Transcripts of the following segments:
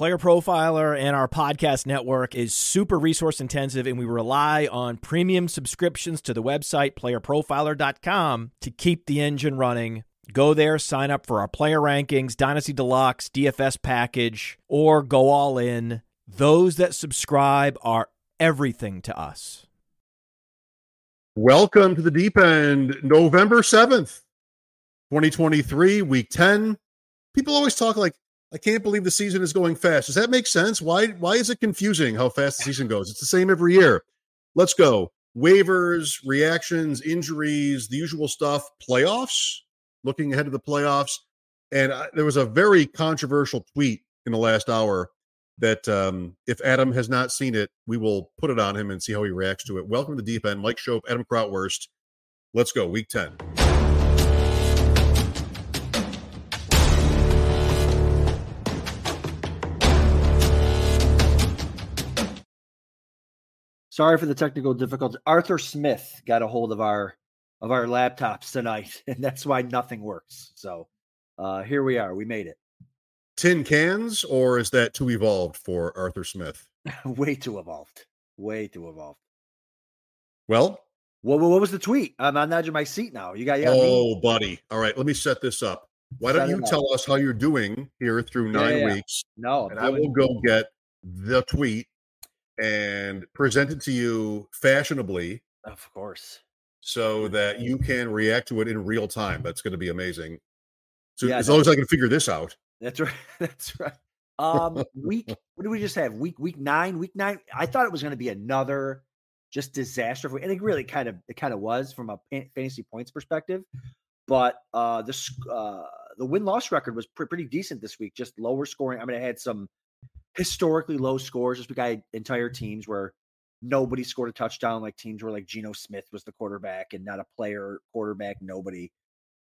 Player Profiler and our podcast network is super resource intensive, and we rely on premium subscriptions to the website playerprofiler.com to keep the engine running. Go there, sign up for our player rankings, Dynasty Deluxe, DFS package, or go all in. Those that subscribe are everything to us. Welcome to the deep end, November 7th, 2023, week 10. People always talk like, I can't believe the season is going fast. Does that make sense? Why why is it confusing how fast the season goes? It's the same every year. Let's go. Waivers, reactions, injuries, the usual stuff, playoffs, looking ahead to the playoffs. And I, there was a very controversial tweet in the last hour that um, if Adam has not seen it, we will put it on him and see how he reacts to it. Welcome to the deep end. Mike Schopp, Adam Krautwurst. Let's go. Week 10. Sorry for the technical difficulty. Arthur Smith got a hold of our of our laptops tonight, and that's why nothing works. So uh here we are. We made it. Tin cans, or is that too evolved for Arthur Smith? Way too evolved. Way too evolved. Well, what, what was the tweet? I'm on the edge of my seat now. You got yeah. Oh, me. buddy. All right, let me set this up. Why set don't you tell us how you're doing here through nine yeah, yeah. weeks? No, and I will go get the tweet and present it to you fashionably. Of course. So that you can react to it in real time. That's going to be amazing. So yeah, as long as I can figure this out. That's right. That's right. Um, week. What did we just have? Week week nine. Week nine. I thought it was going to be another just disaster, for, and it really kind of it kind of was from a fantasy points perspective. But uh, the uh, the win loss record was pretty decent this week. Just lower scoring. I mean, I had some historically low scores just because got entire teams where nobody scored a touchdown, like teams where like Geno Smith was the quarterback and not a player quarterback. Nobody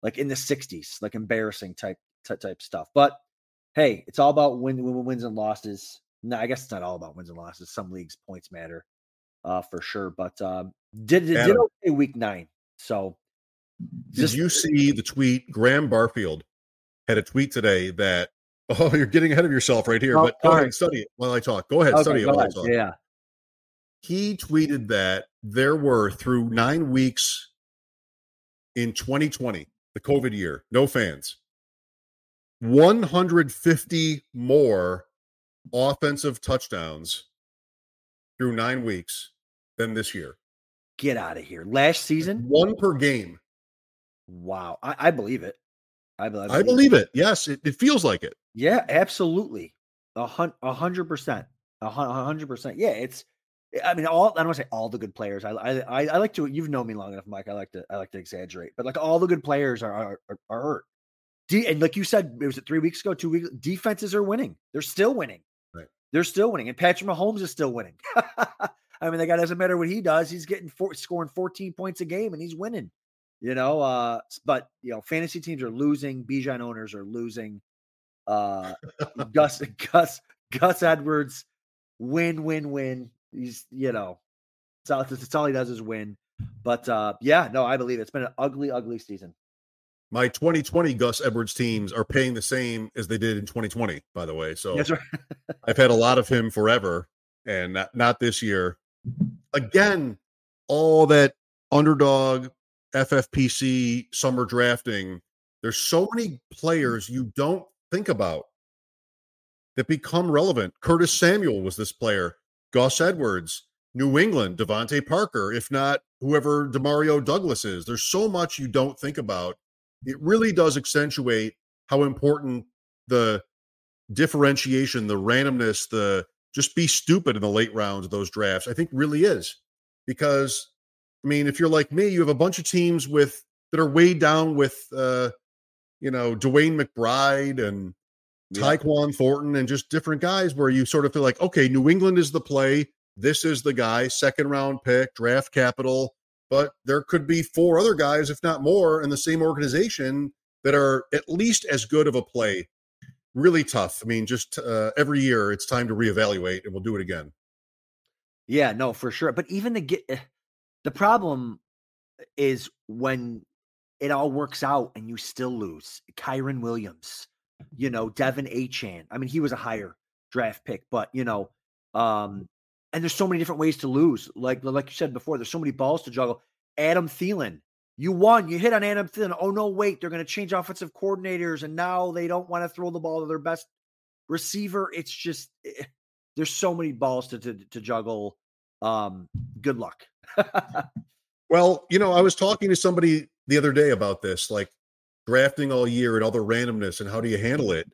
like in the 60s, like embarrassing type type, type stuff. But hey, it's all about win, win, wins and losses. No, I guess it's not all about wins and losses. Some leagues points matter, uh, for sure. But um, did did, did okay week nine. So, did just, you see the tweet? Graham Barfield had a tweet today that oh, you're getting ahead of yourself right here. Oh, but go ahead and study it while I talk. Go ahead, okay, study it while ahead. I talk. Yeah. He tweeted that there were through nine weeks in 2020, the COVID year, no fans, 150 more offensive touchdowns through nine weeks than this year. Get out of here. Last season? One per game. Wow. I, I believe it. I believe, I believe it. it. Yes, it, it, feels like it. Yeah, absolutely. A hundred percent. A hundred percent. Yeah, it's I mean, all I don't want to say all the good players. I, I I like to. You've known me long enough, Mike. I like to I like to exaggerate, but like all the good players are are, are hurt. De- and like you said, it was it three weeks ago, two weeks. Defenses are winning. They're still winning. Right. They're still winning, and Patrick Mahomes is still winning. I mean, the guy doesn't matter what he does. He's getting four, scoring 14 points a game, and he's winning. You know, uh, but you know, fantasy teams are losing. Bijan owners are losing. Uh, Gus Gus Gus Edwards, win, win, win. He's you know, it's all, it's all he does is win. But uh, yeah, no, I believe it. it's been an ugly, ugly season. My 2020 Gus Edwards teams are paying the same as they did in 2020, by the way. So right. I've had a lot of him forever and not, not this year. Again, all that underdog FFPC summer drafting, there's so many players you don't think about that become relevant. Curtis Samuel was this player, Gus Edwards, New England, DeVante Parker, if not whoever Demario Douglas is. There's so much you don't think about it really does accentuate how important the differentiation, the randomness, the just be stupid in the late rounds of those drafts, I think really is. Because I mean, if you're like me, you have a bunch of teams with that are weighed down with uh, you know, DeWayne McBride and yeah. Tyquan Thornton and just different guys where you sort of feel like, okay, New England is the play. This is the guy, second round pick, draft capital but there could be four other guys, if not more, in the same organization that are at least as good of a play. Really tough. I mean, just uh, every year it's time to reevaluate, and we'll do it again. Yeah, no, for sure. But even the get eh, the problem is when it all works out and you still lose. Kyren Williams, you know, De'Von Achane. I mean, he was a higher draft pick, but you know, um, and there's so many different ways to lose. Like like you said before, there's so many balls to juggle. Adam Thielen, you won. You hit on Adam Thielen. Oh no, wait, they're going to change offensive coordinators, and now they don't want to throw the ball to their best receiver. It's just eh, there's so many balls to to, to juggle. Um, good luck. well, you know, I was talking to somebody the other day about this, like drafting all year and all the randomness and how do you handle mm-hmm. it.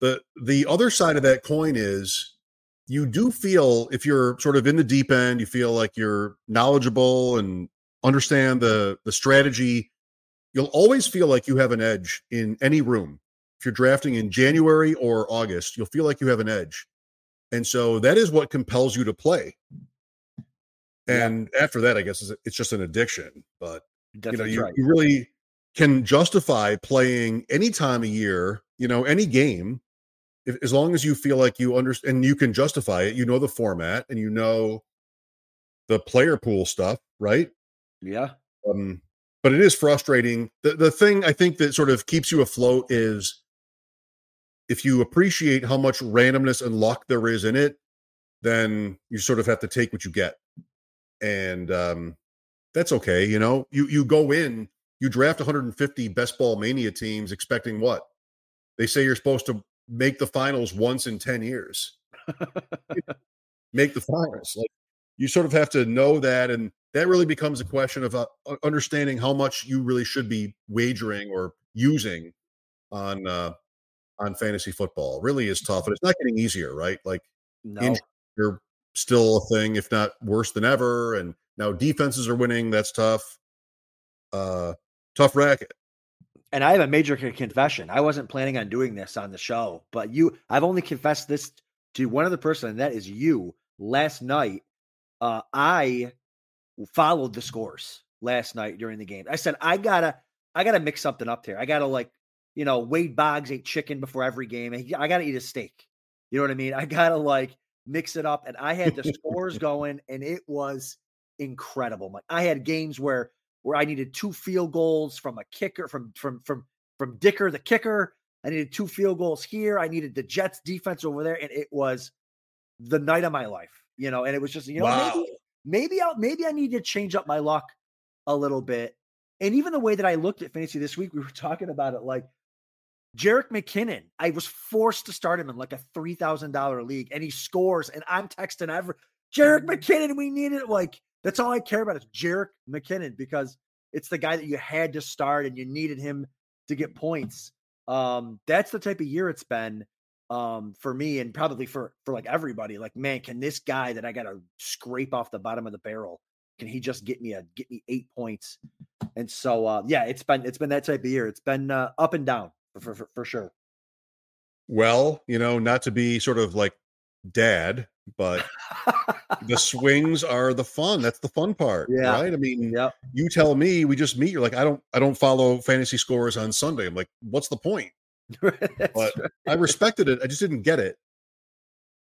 The the other side of that coin is you do feel if you're sort of in the deep end, you feel like you're knowledgeable and understand the the strategy. You'll always feel like you have an edge in any room. If you're drafting in January or August, you'll feel like you have an edge. And so that is what compels you to play. And yeah. after that, I guess it's just an addiction. But Definitely you know, you, right. you really can justify playing any time of year, you know, any game, if, as long as you feel like you understand and you can justify it. You know the format and you know the player pool stuff, right? Yeah. Um, but it is frustrating. The the thing I think that sort of keeps you afloat is if you appreciate how much randomness and luck there is in it, then you sort of have to take what you get. And um, that's okay. You know, you you go in, you draft 150 best ball mania teams expecting what? They say you're supposed to make the finals once in 10 years. make the finals. Like you sort of have to know that and that really becomes a question of uh, understanding how much you really should be wagering or using on uh on fantasy football. Really is tough and it's not getting easier, right? Like no. you're still a thing if not worse than ever and now defenses are winning. That's tough. Uh, tough racket. And I have a major confession. I wasn't planning on doing this on the show, but you, I've only confessed this to one other person, and that is you. Last night, uh, I followed the scores last night during the game. I said I gotta, I gotta mix something up there. I gotta like, you know, Wade Boggs ate chicken before every game. I gotta eat a steak. You know what I mean? I gotta like mix it up. And I had the scores going, and it was incredible. Like I had games where where I needed two field goals from a kicker from from from from Dicker the kicker. I needed two field goals here. I needed the Jets defense over there, and it was the night of my life. You know, and it was just you know wow. maybe maybe I maybe I need to change up my luck a little bit. And even the way that I looked at fantasy this week, we were talking about it like Jerick McKinnon. I was forced to start him in like a three thousand dollar league, and he scores, and I'm texting every Jerick McKinnon. We need it. Like that's all I care about is Jerick McKinnon because it's the guy that you had to start and you needed him to get points. Um, that's the type of year it's been um, for me and probably for for like everybody. Like, man, can this guy that I got to scrape off the bottom of the barrel? Can he just get me a get me eight points? And so, uh, yeah, it's been it's been that type of year. It's been uh, up and down for, for for sure. Well, you know, not to be sort of like dad, but the swings are the fun. That's the fun part, yeah. right? I mean, yep. you tell me we just meet. You're like, I don't, I don't follow fantasy scores on Sunday. I'm like, what's the point? but right. I respected it. I just didn't get it.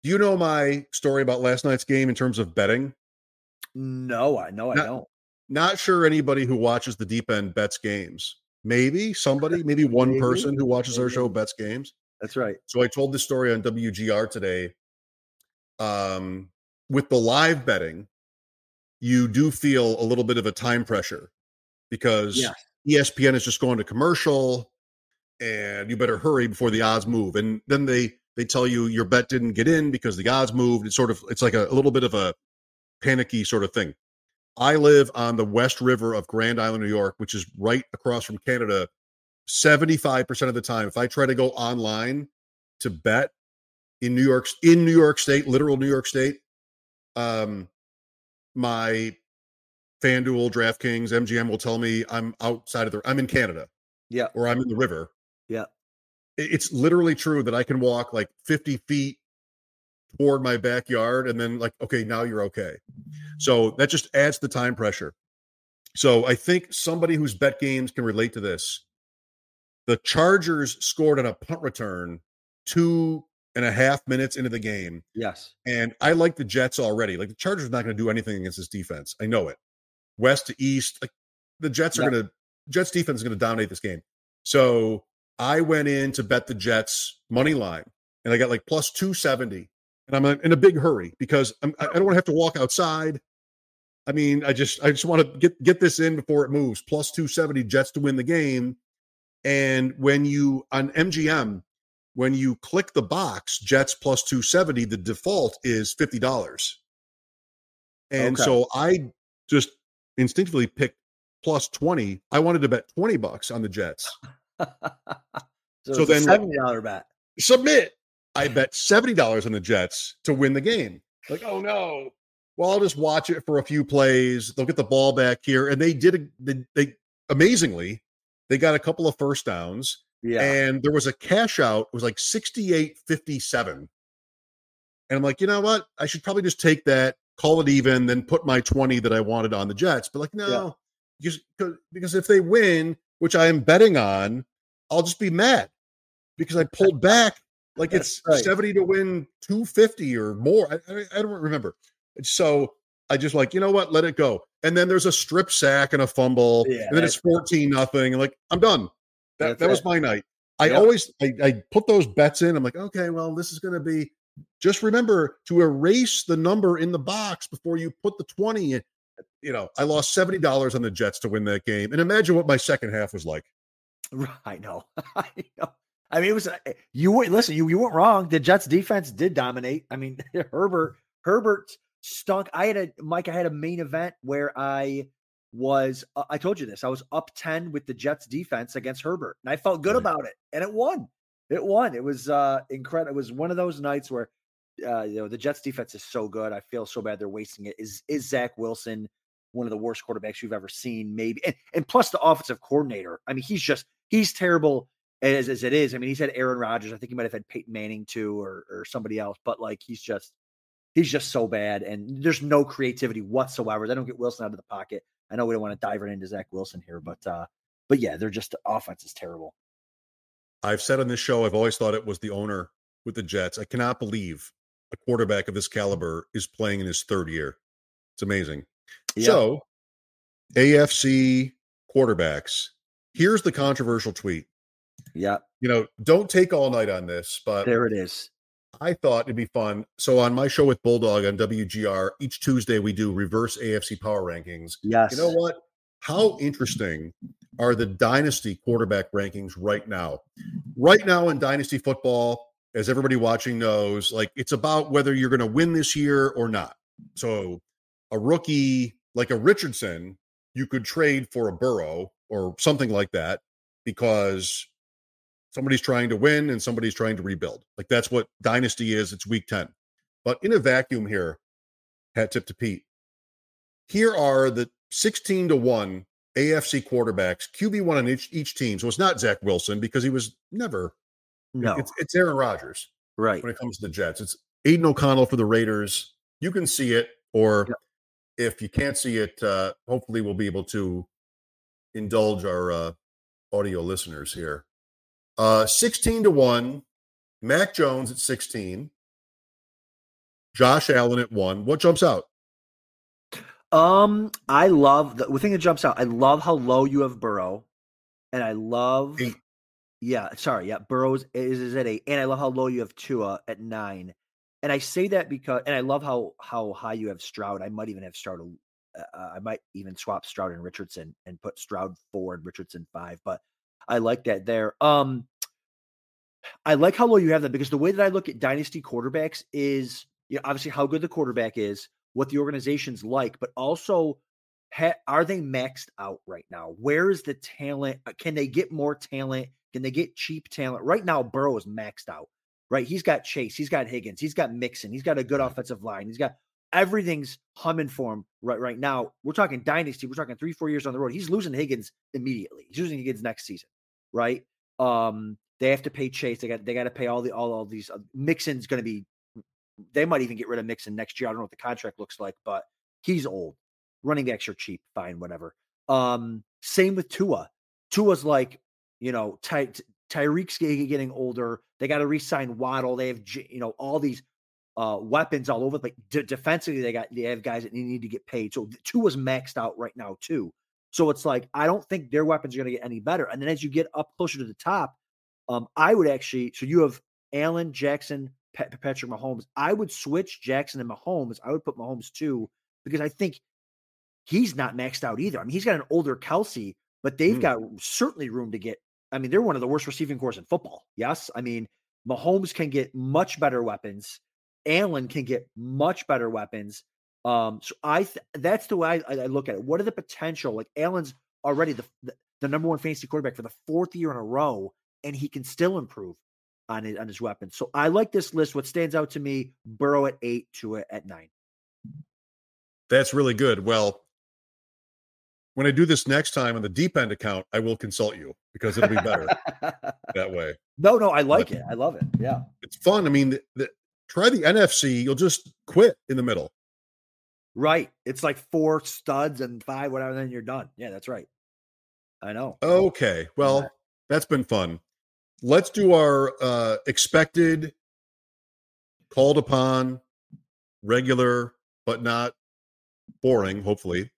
Do you know my story about last night's game in terms of betting? No, I know I not, don't. Not sure anybody who watches the deep end bets games. Maybe somebody, maybe one maybe. person who watches maybe. our show bets games. That's right. So I told this story on WGR today um, with the live betting, you do feel a little bit of a time pressure because yeah. ESPN is just going to commercial and you better hurry before the odds move. And then they they tell you your bet didn't get in because the odds moved. It's sort of it's like a, a little bit of a panicky sort of thing. I live on the West River of Grand Island, New York, which is right across from Canada. 75% of the time, if I try to go online to bet, in New York in New York State, literal New York State. Um, my FanDuel, DraftKings, MGM will tell me I'm outside of the. I'm in Canada. Yeah. Or I'm in the river. Yeah. It's literally true that I can walk like 50 feet toward my backyard and then like okay now you're okay so that just adds the time pressure so i think somebody who's bet games can relate to this the chargers scored on a punt return two and a half minutes into the game. Yes. And I like the Jets already. Like the Chargers are not going to do anything against this defense. I know it. West to east, like the Jets are yep. going to Jets defense is going to dominate this game. So I went in to bet the Jets money line and I got like plus 270. And I'm in a big hurry because I'm, I don't want to have to walk outside. I mean, I just I just want to get get this in before it moves. Plus 270 Jets to win the game. And when you on MGM, when you click the box Jets plus 270, the default is $50. And okay. so I just instinctively picked plus 20. I wanted to bet 20 bucks on the Jets. so, so then $70 bet. Submit. I bet $70 on the Jets to win the game. Like, oh no. Well, I'll just watch it for a few plays. They'll get the ball back here. And they did they, they amazingly, they got a couple of first downs. Yeah. And there was a cash out, it was like 68 57. And I'm like, you know what? I should probably just take that, call it even, then put my 20 that I wanted on the Jets. But like, no, yeah. because, because if they win, which I am betting on, I'll just be mad because I pulled back like it's right. 70 to win 250 or more. I, I, I, don't remember. So I just like, you know what? Let it go. And then there's a strip sack and a fumble. Yeah, and then it's 14 nothing. And like, I'm done. That, that was my night. I always I, I put those bets in. I'm like, okay, well, this is gonna be just remember to erase the number in the box before you put the 20 in. You know, I lost $70 on the Jets to win that game. And imagine what my second half was like. I know. I know. I mean, it was eh, you were listen. You you weren't wrong. The Jets defense did dominate. I mean, Herbert Herbert stunk. I had a Mike. I had a main event where I was. Uh, I told you this. I was up ten with the Jets defense against Herbert, and I felt good right. about it, and it won. It won. It was uh incredible. It was one of those nights where uh, you know the Jets defense is so good. I feel so bad they're wasting it. Is is Zach Wilson one of the worst quarterbacks you've ever seen? Maybe, and, and plus the offensive coordinator. I mean, he's just he's terrible as, as it is. I mean, he's had Aaron Rodgers. I think he might have had Peyton Manning too, or or somebody else. But like, he's just he's just so bad, and there's no creativity whatsoever. They don't get Wilson out of the pocket. I know we don't want to dive right into Zach Wilson here, but uh, but yeah, they're just offense is terrible. I've said on this show, I've always thought it was the owner with the Jets. I cannot believe a quarterback of this caliber is playing in his third year. It's amazing. So, AFC quarterbacks. Here's the controversial tweet. Yeah. You know, don't take all night on this, but there it is. I thought it'd be fun. So on my show with Bulldog on WGR, each Tuesday we do reverse AFC power rankings. Yes. You know what? How interesting are the dynasty quarterback rankings right now? Right now in dynasty football, as everybody watching knows, like it's about whether you're going to win this year or not. So a rookie like a Richardson, you could trade for a Burrow or something like that because somebody's trying to win and somebody's trying to rebuild. Like that's what dynasty is. It's week 10. But in a vacuum here, hat tip to Pete. Here are the 16 to 1 AFC quarterbacks, QB1 on each, each team. So it's not Zach Wilson because he was never. No. It's, it's Aaron Rodgers. Right. When it comes to the Jets, it's Aidan O'Connell for the Raiders. You can see it, or if you can't see it, uh, hopefully we'll be able to indulge our uh, audio listeners here. Uh, 16 to 1. Mac Jones at 16. Josh Allen at 1. What jumps out? Um, I love the, the thing that jumps out. I love how low you have Burrow. And I love eight. Yeah, sorry, yeah. Burrows is, is at eight. And I love how low you have Tua at nine. And I say that because and I love how how high you have Stroud. I might even have Stroud uh, uh I might even swap Stroud and Richardson and put Stroud four and Richardson five. But I like that there. Um, I like how low you have that because the way that I look at dynasty quarterbacks is you know, obviously how good the quarterback is, what the organization's like, but also ha- are they maxed out right now? Where is the talent? Uh, can they get more talent? Can they get cheap talent? Right now, Burrow is maxed out. Right, he's got Chase, he's got Higgins, he's got Mixon, he's got a good offensive line, he's got everything's humming for him right right now. We're talking dynasty. We're talking three, four years on the road. He's losing Higgins immediately. He's losing Higgins next season right? Um, they have to pay Chase. They got they got to pay all the all all these. Uh, Mixon's going to be. They might even get rid of Mixon next year. I don't know what the contract looks like, but he's old. Running backs are cheap. Fine, whatever. Um, same with Tua. Tua's like, you know, Ty, Tyreek's getting older. They got to re-sign Waddle. They have, you know, all these uh, weapons all over. Like d- defensively, they got they have guys that need to get paid. So Tua's maxed out right now too. So it's like I don't think their weapons are going to get any better. And then as you get up closer to the top, um, I would actually. So you have Allen, Jackson, Patrick Mahomes. I would switch Jackson and Mahomes. I would put Mahomes too because I think he's not maxed out either. I mean, he's got an older Kelce, but they've mm. got certainly room to get. I mean, they're one of the worst receiving cores in football. Yes, I mean Mahomes can get much better weapons. Allen can get much better weapons. Um, so I th- that's the way I, I, look at it. What are the potential? Like Allen's already the, the, the number one fantasy quarterback for the fourth year in a row, and he can still improve on his on his weapons. So I like this list. What stands out to me: Burrow at eight, Tua at nine. That's really good. Well, when I do this next time on the deep end account, I will consult you because it'll be better that way. No, no, I like but it. I love it. Yeah, it's fun. I mean, the, the, try the NFC. You'll just quit in the middle. Right. It's like four studs and five, whatever, then you're done. Yeah, that's right. I know. Okay. Well, that's been fun. Let's do our uh expected, called upon, regular, but not boring, hopefully.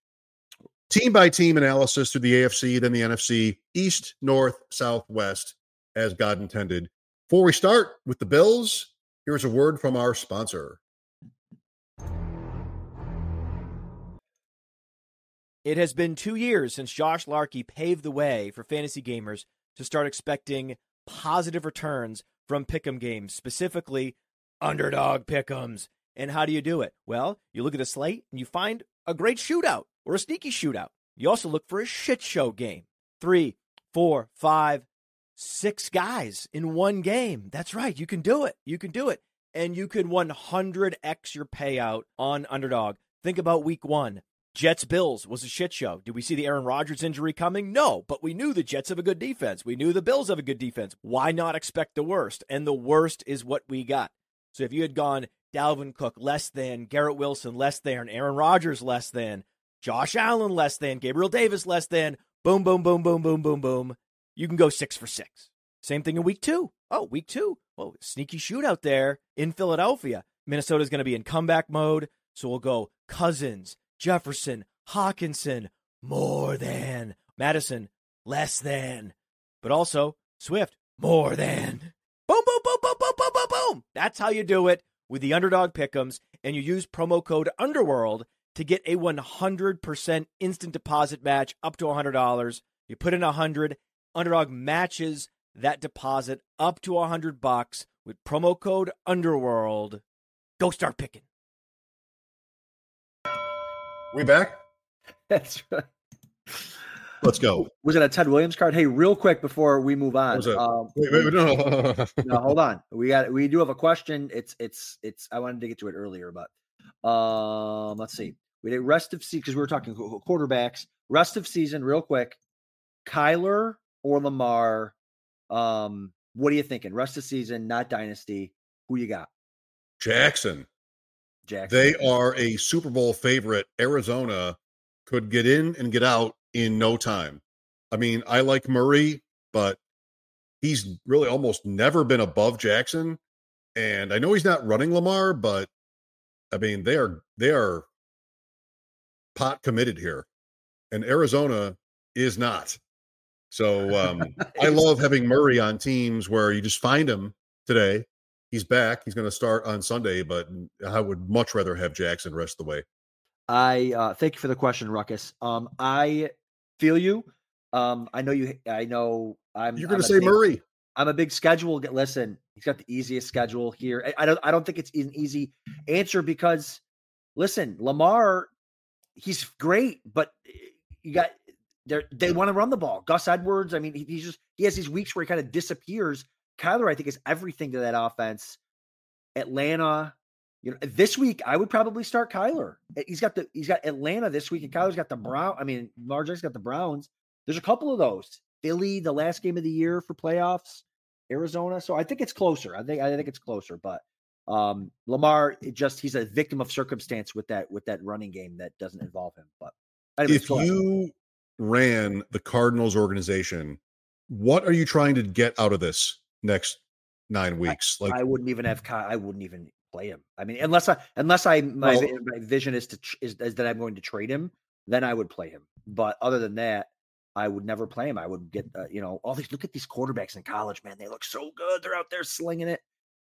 Team by team analysis through the AFC, then the NFC, East, North, South, West, as God intended. Before we start with the Bills, here's a word from our sponsor. It has been two years since Josh Larkey paved the way for fantasy gamers to start expecting positive returns from pick'em games, specifically underdog pick'ems. And how do you do it? Well, you look at a slate and you find a great shootout or a sneaky shootout. You also look for a shit show game. Three, four, five, six guys in one game. That's right. You can do it. You can do it. And you can 100x your payout on underdog. Think about week one. Jets Bills was a shit show. Did we see the Aaron Rodgers injury coming? No, but we knew the Jets have a good defense. We knew the Bills have a good defense. Why not expect the worst? And the worst is what we got. So if you had gone Dalvin Cook less than, Garrett Wilson less than, Aaron Rodgers less than, Josh Allen less than, Gabriel Davis less than, boom, boom, boom, boom, boom, boom, boom, you can go six for six. Same thing in week two. Oh, week two. Oh, sneaky shootout there in Philadelphia. Minnesota's going to be in comeback mode. So we'll go Cousins, Jefferson, Hockenson, more than. Addison, less than. But also, Swift, more than. Boom, boom, boom, boom, boom, boom, boom, boom. That's how you do it with the underdog pickums, and you use promo code Underworld to get a 100% instant deposit match up to $100. You put in 100, Underdog matches that deposit up to 100 bucks with promo code Underworld. Go start picking. We back? That's right. Let's go. Was it a Ted Williams card? Hey, real quick before we move on. Um, wait, wait, no. no, hold on. We got we do have a question. It's it's it's I wanted to get to it earlier, but um let's see. We did rest of season because we were talking quarterbacks. Rest of season, real quick. Kyler or Lamar. Um, what are you thinking? Rest of season, not dynasty. Who you got? Jackson. Jackson. They are a Super Bowl favorite. Arizona could get in and get out in no time. I mean, I like Murray, but he's really almost never been above Jackson. And I know he's not running Lamar, but I mean, they are they are pot committed here. And Arizona is not. So um, I love having Murray on teams where you just find him today he's back. He's going to start on Sunday, but I would much rather have Jackson rest the way. I uh, thank you for the question, Ruckus. Um, I feel you. Um, I know you. I know I'm. You're going to say big, Murray. I'm a big schedule. Listen, he's got the easiest schedule here. I, I don't. I don't think it's an easy answer because, listen, Lamar, he's great, but eh, you got they they want to run the ball. Gus Edwards. I mean, he, he's just he has these weeks where he kind of disappears Kyler, I think, is everything to that offense. Atlanta, you know, this week I would probably start Kyler. Eh, he's got the he's got Atlanta this week, and Kyler's got the Brown. I mean, Marjorie's got the Browns. There's a couple of those. Philly, the last game of the year for playoffs. Arizona. So I think it's closer. I think I think it's closer, but um Lamar just he's a victim of circumstance with that with that running game that doesn't involve him. But anyways, if you ran the Cardinals organization, what are you trying to get out of this? next nine weeks. I, like I wouldn't even have. I wouldn't even play him. I mean, unless I unless I my, well, my vision is to is, is that I'm going to trade him, then I would play him. But other than that, I would never play him. I would get uh, you know all these. Look at these quarterbacks in college, man. They look so good. They're out there slinging it.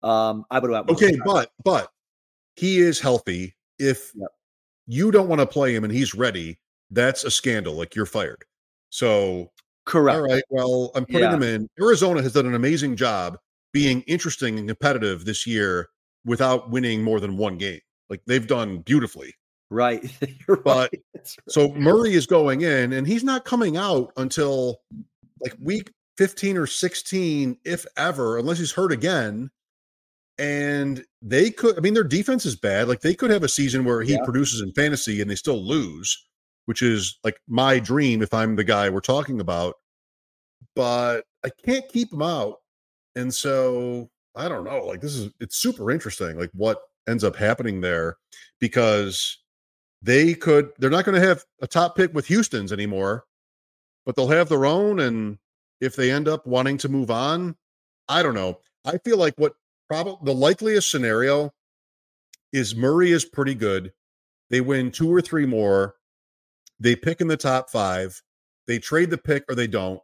Um, I would have okay, but but he is healthy. If yep. you don't want to play him and he's ready, that's a scandal. Like you're fired. So correct. All right. Well, I'm putting yeah. him in. Arizona has done an amazing job being interesting and competitive this year without winning more than one game. Like they've done beautifully. Right. but right. so Murray is going in and he's not coming out until like week 15 or 16, if ever, unless he's hurt again. And they could, I mean, their defense is bad. Like they could have a season where he yeah. produces in fantasy and they still lose, which is like my dream if I'm the guy we're talking about. But I can't keep him out. And so I don't know. Like this is, it's super interesting, like what ends up happening there because they could, they're not going to have a top pick with Houston's anymore, but they'll have their own. And if they end up wanting to move on, I don't know. I feel like what probably the likeliest scenario is Murray is pretty good. They win two or three more. They pick in the top five. They trade the pick or they don't.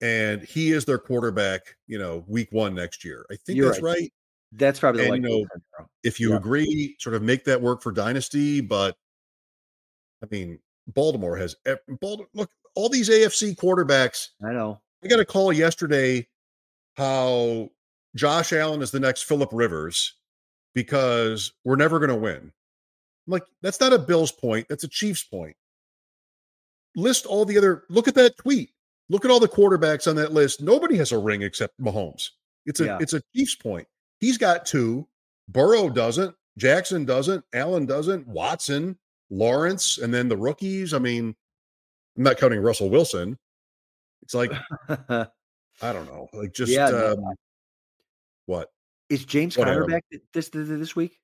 And he is their quarterback, you know, week one next year. I think You're that's right. right. That's probably the and, you know, if you yeah. agree, sort of make that work for dynasty. But I mean, Baltimore has Baltimore, look all these AFC quarterbacks. I know. I got a call yesterday how Josh Allen is the next Philip Rivers because we're never going to win. I'm like, that's not a Bills point. That's a Chiefs point. List all the other, look at that tweet. Look at all the quarterbacks on that list. Nobody has a ring except Mahomes. It's a yeah. it's a Chiefs point. He's got two. Burrow doesn't. Jackson doesn't. Allen doesn't. Watson, Lawrence, and then the rookies. I mean, I'm not counting Russell Wilson. It's like I don't know, like just yeah, um, no. what is James Conner back this this week?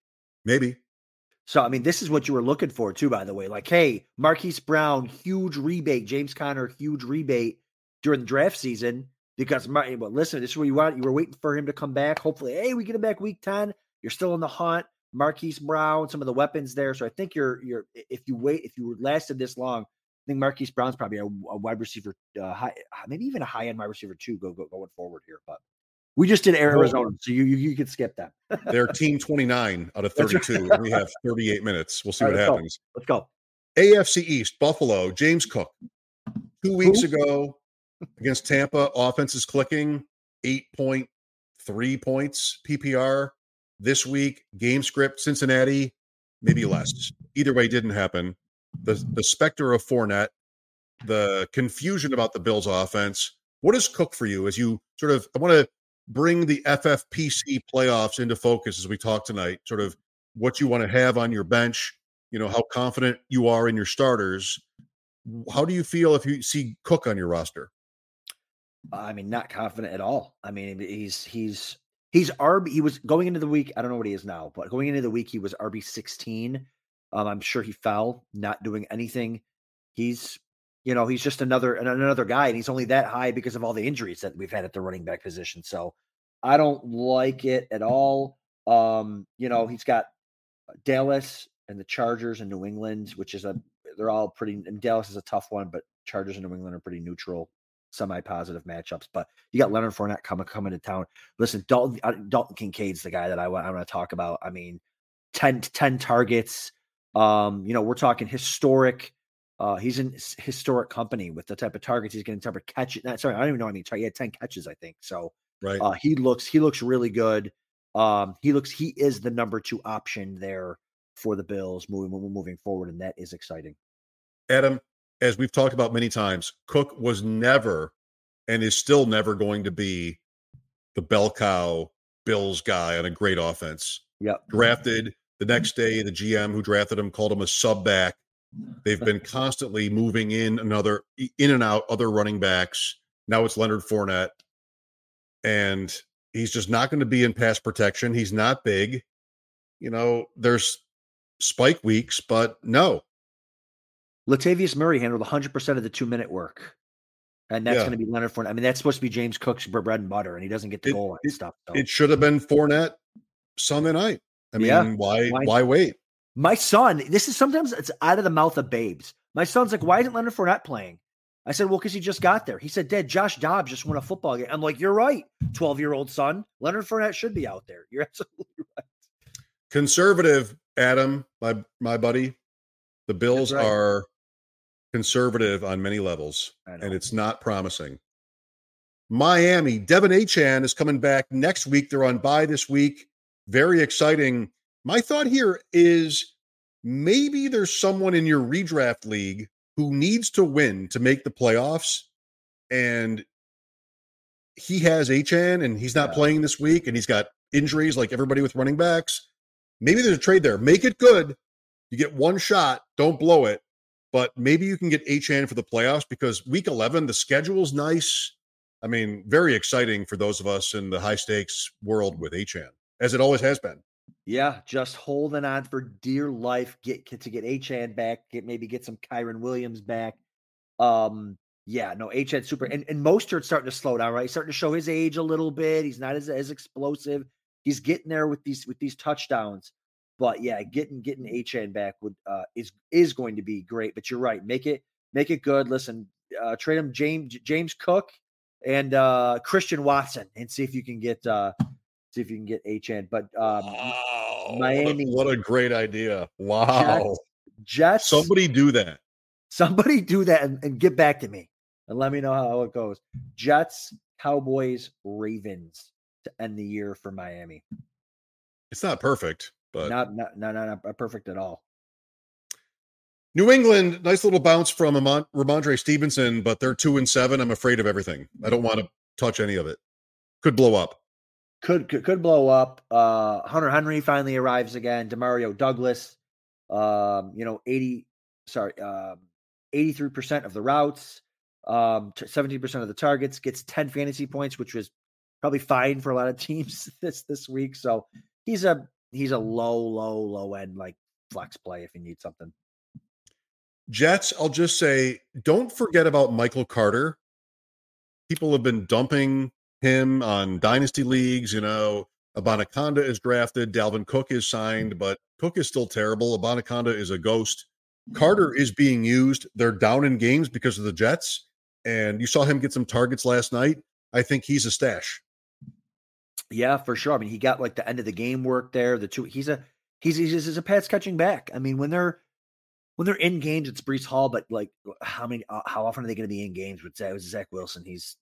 Maybe. So I mean, this is what you were looking for too, by the way. Like, hey, Marquise Brown, huge rebate. James Conner, huge rebate during the draft season because Well, listen, this is what you want. You were waiting for him to come back. Hopefully, hey, we get him back week ten. You're still in the hunt. Marquise Brown, some of the weapons there. So I think you're you're if you wait if you lasted this long, I think Marquise Brown's probably a, a wide receiver, uh, high, maybe even a high end wide receiver too, go, go, going forward here. But we just did Arizona, so you you, you could skip that. They're team 29 out of 32. we have 38 minutes. We'll see what let's happens. Go. Let's go. AFC East, Buffalo, James Cook. Two weeks Who? ago against Tampa, offense is clicking, 8.3 points PPR. This week, game script, Cincinnati, maybe less. Either way, didn't happen the the specter of Fournette, the confusion about the Bills offense. What is Cook for you as you sort of I want to bring the FFPC playoffs into focus as we talk tonight, sort of what you want to have on your bench, you know, how confident you are in your starters. How do you feel if you see Cook on your roster? I mean, not confident at all. I mean, he's he's he's RB. He was going into the week. I don't know what he is now, but going into the week, he was RB sixteen. Um, I'm sure he fell, not doing anything. He's, you know, he's just another another guy, and he's only that high because of all the injuries that we've had at the running back position. So I don't like it at all. Um, you know, he's got Dallas and the Chargers and New England, which is a they're all pretty. And Dallas is a tough one, but Chargers and New England are pretty neutral, semi-positive matchups. But you got Leonard Fournette coming coming to town. Listen, Dalton uh, Dalton Kincaid's the guy that I want I want to talk about. I mean, 10, 10 targets, um, you know, we're talking historic. Uh, he's in historic company with the type of targets he's getting, type of catches. Sorry, I don't even know. I mean, he had ten catches, I think. So, right. Uh, he looks he looks really good. Um, he looks he is the number two option there for the Bills moving moving moving forward, and that is exciting. Adam, as we've talked about many times, Cook was never and is still never going to be the bell cow Bills guy on a great offense. Yeah, drafted the next day, the GM who drafted him called him a sub back. They've been constantly moving in another in and out other running backs. Now it's Leonard Fournette, and he's just not going to be in pass protection. He's not big. You know, there's spike weeks, but no. Latavius Murray handled 100% of the two minute work. And that's yeah. going to be Leonard Fournette. I mean, that's supposed to be James Cook's bread and butter, and he doesn't get the it, goal and stuff. So. It should have been Fournette Sunday night. I mean, yeah. why, why why wait? My son, this is sometimes it's out of the mouth of babes. My son's like, why isn't Leonard Fournette playing? I said, well, because he just got there. He said, Dad, Josh Dobbs just won a football game. I'm like, you're right. 12 year old son. Leonard Fournette should be out there. You're absolutely right. Conservative, Adam, my my buddy. The Bills right. are conservative on many levels, and it's not promising. Miami, De'Von Achane is coming back next week. They're on bye this week. Very exciting. My thought here is maybe there's someone in your redraft league who needs to win to make the playoffs, and he has Achane and he's not Yeah. playing this week, and he's got injuries like everybody with running backs. Maybe there's a trade there. Make it good. You get one shot. Don't blow it. But maybe you can get Achane for the playoffs because week 11, the schedule's nice. I mean, very exciting for those of us in the high stakes world with Achane, as it always has been. Yeah, just holding on for dear life. Get to get Achane back. Get maybe get some Kyren Williams back. Um, yeah, no, Achane super. And and Mostert's starting to slow down. Right, he's starting to show his age a little bit. He's not as as explosive. He's getting there with these with these touchdowns. But yeah, getting getting Achane back would uh, is is going to be great. But you're right. Make it make it good. Listen, uh, trade him James James Cook and uh, Christian Watson and see if you can get uh, see if you can get Achane. But um, wow. Miami- What a, what a great idea. Wow. Jets. Somebody do that. somebody do that and, and get back to me and let me know how it goes. Jets, Cowboys, Ravens to end the year for Miami. It's not perfect, but Not not not not, not perfect at all. New England, nice little bounce from Ramon- Rhamondre Stevenson, but they're two and seven. I'm afraid of everything. I don't want to touch any of it. Could blow up. Could could, could blow up. Uh, Hunter Henry finally arrives again. Demario Douglas, um, you know, eighty sorry, um, eighty three percent of the routes, um, seventeen percent of the targets, gets ten fantasy points, which was probably fine for a lot of teams this this week. So he's a he's a low low low end like flex play if you need something. Jets, I'll just say, don't forget about Michael Carter. People have been dumping him on dynasty leagues. You know, Abanikanda is drafted, Dalvin Cook is signed, but Cook is still terrible. Abanikanda is a ghost. Carter is being used. They're down in games because of the Jets, and you saw him get some targets last night. I think he's a stash. Yeah, for sure. I mean, he got like the end of the game work there. The two he's a he's he's, he's a pass catching back. I mean, when they're when they're in games, it's Breece Hall, but like how many uh, how often are they going to be in games with Zach, with Zach Wilson? He's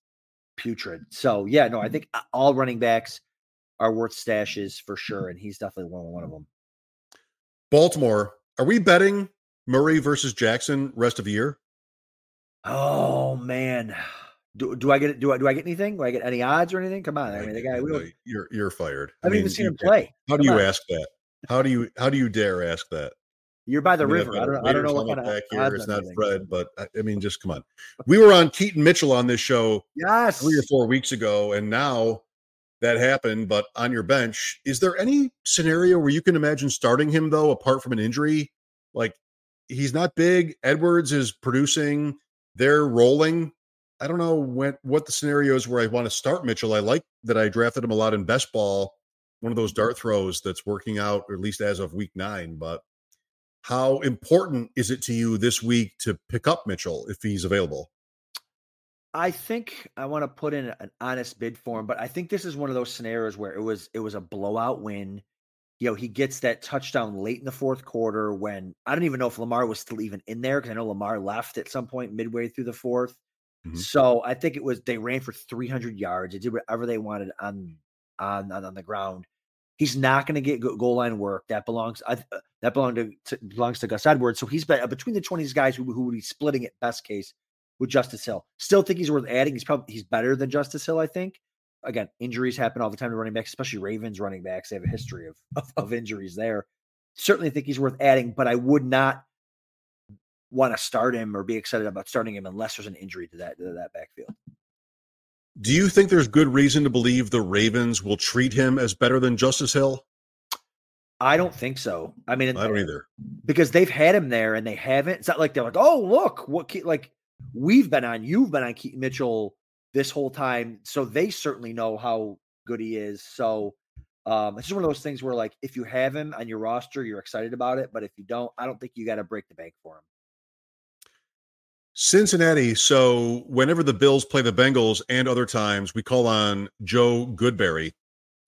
putrid. So yeah, no, I think uh, all running backs are worth stashes for sure, and he's definitely one one of them. Baltimore, are we betting Murray versus Jackson rest of the year? Oh man. Do, do I get do I do I get anything? Do I get any odds or anything? Come on, I mean the guy. No, you're you're fired. I haven't mean, even seen him play. How do you on. ask that? How do you how do you dare ask that? You're by the I mean, river. I don't, I don't know what kind of back here. Not. Fred, but I, I mean, just come on. We were on Keaton Mitchell on this show Yes. three or four weeks ago, and now that happened. But on your bench, is there any scenario where you can imagine starting him though, apart from an injury? Like he's not big. Edwards is producing. They're rolling. I don't know when what the scenario is where I want to start Mitchell. I like that I drafted him a lot in best ball, one of those dart throws that's working out, or at least as of week nine. But how important is it to you this week to pick up Mitchell if he's available? I think I want to put in an honest bid for him, but I think this is one of those scenarios where it was it was a blowout win. You know, he gets that touchdown late in the fourth quarter when I don't even know if Lamar was still even in there because I know Lamar left at some point midway through the 4th Mhm. So I think it was they ran for 300 yards. They did whatever they wanted on on on, on the ground. He's not going to get goal line work. That belongs uh, that belongs to, to belongs to Gus Edwards. So he's been, uh, between the 20s guys who, who would be splitting it best case with Justice Hill. Still think he's worth adding. He's probably he's better than Justice Hill. I think. Again, injuries happen all the time to running backs, especially Ravens running backs. They have a history of of, of injuries there. Certainly think he's worth adding, but I would not want to start him or be excited about starting him unless there's an injury to that to that backfield. Do you think there's good reason to believe the Ravens will treat him as better than Justice Hill? I don't think so. I mean, I don't either. because they've had him there and they haven't. It's not like they're like, oh look, what Ke-" like we've been on, you've been on Keaton Mitchell this whole time, so they certainly know how good he is. So um, it's just one of those things where like if you have him on your roster, you're excited about it, but if you don't, I don't think you got to break the bank for him. Cincinnati. So whenever the Bills play the Bengals and other times, we call on Joe Goodberry,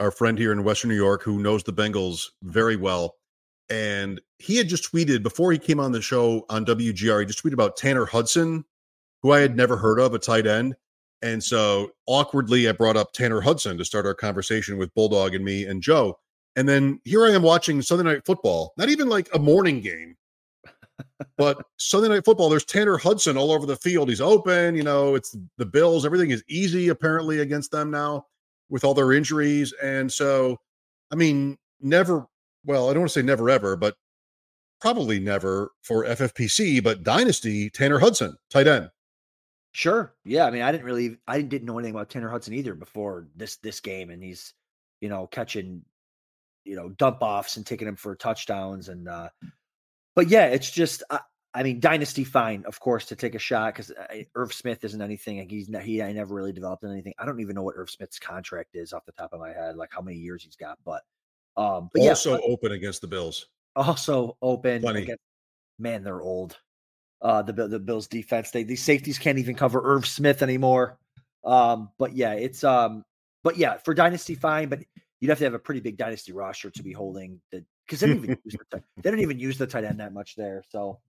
our friend here in Western New York, who knows the Bengals very well. And he had just tweeted before he came on the show on WGR, he just tweeted about Tanner Hudson, who I had never heard of, a tight end. And so awkwardly, I brought up Tanner Hudson to start our conversation with Bulldog and me and Joe. And then here I am watching Sunday Night Football, not even like a morning game, but Sunday Night Football. There's Tanner Hudson all over the field. He's open. You know, it's the Bills. Everything is easy apparently against them now with all their injuries. And so, I mean, never, well, I don't want to say never ever, but probably never for FFPC, but Dynasty, Tanner Hudson, tight end. Sure. Yeah. I mean, I didn't really, I didn't know anything about Tanner Hudson either before this this game, and he's, you know, catching, you know, dump offs and taking him for touchdowns, and uh, but yeah, it's just, I, I mean, dynasty fine, of course, to take a shot because uh, Irv Smith isn't anything. Like he's he, I never really developed anything. I don't even know what Irv Smith's contract is off the top of my head, like how many years he's got. But, um, but also yeah, open against the Bills. Also open. Against, man, they're old uh, the the Bills defense. They these safeties can't even cover Irv Smith anymore. Um, but yeah, it's um, but yeah, for dynasty fine, but you'd have to have a pretty big dynasty roster to be holding the because they don't even use the they don't even use the tight end that much there. So,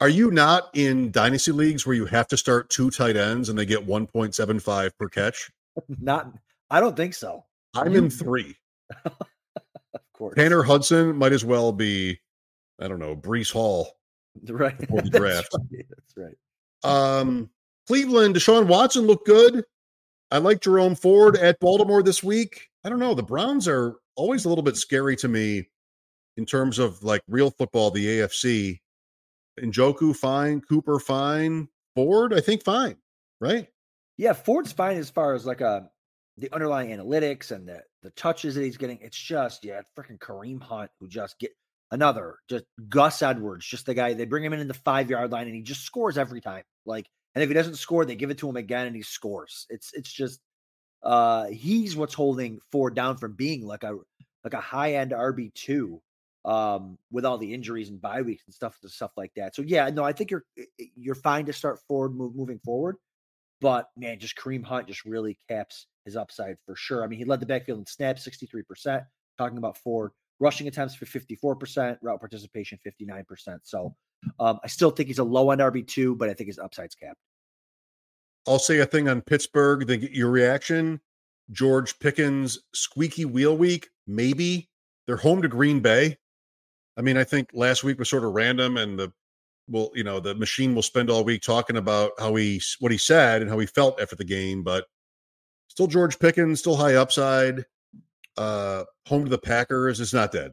are you not in dynasty leagues where you have to start two tight ends and they get one point seven five per catch? Not, I don't think so. I'm in three. of course, Tanner Hudson might as well be, I don't know, Breece Hall right before the draft. That's right. That's right. Um, Cleveland, Deshaun Watson looked good. I like Jerome Ford at Baltimore this week. I don't know. The Browns are always a little bit scary to me in terms of like real football, the AFC. Njoku, fine. Cooper, fine. Ford, I think, fine. Right? Yeah, Ford's fine as far as like a uh, the underlying analytics and the the touches that he's getting. It's just yeah, freaking Kareem Hunt who just get another just Gus Edwards, just the guy they bring him in in the five yard line and he just scores every time. Like, and if he doesn't score, they give it to him again and he scores. It's it's just uh he's what's holding Ford down from being like a like a high end RB two um with all the injuries and bye weeks and stuff and stuff like that. So yeah, no, I think you're you're fine to start Ford move, moving forward. But man, just Kareem Hunt just really caps his upside for sure. I mean, he led the backfield in snaps 63%. Talking about Ford, rushing attempts for 54%, route participation 59%. So um, I still think he's a low end RB2, but I think his upside's capped. I'll say a thing on Pittsburgh, then get your reaction. George Pickens, squeaky wheel week, maybe. They're home to Green Bay. I mean, I think last week was sort of random, and the well, you know, the machine will spend all week talking about how he what he said and how he felt after the game, but still George Pickens, still high upside uh home to the Packers is not dead.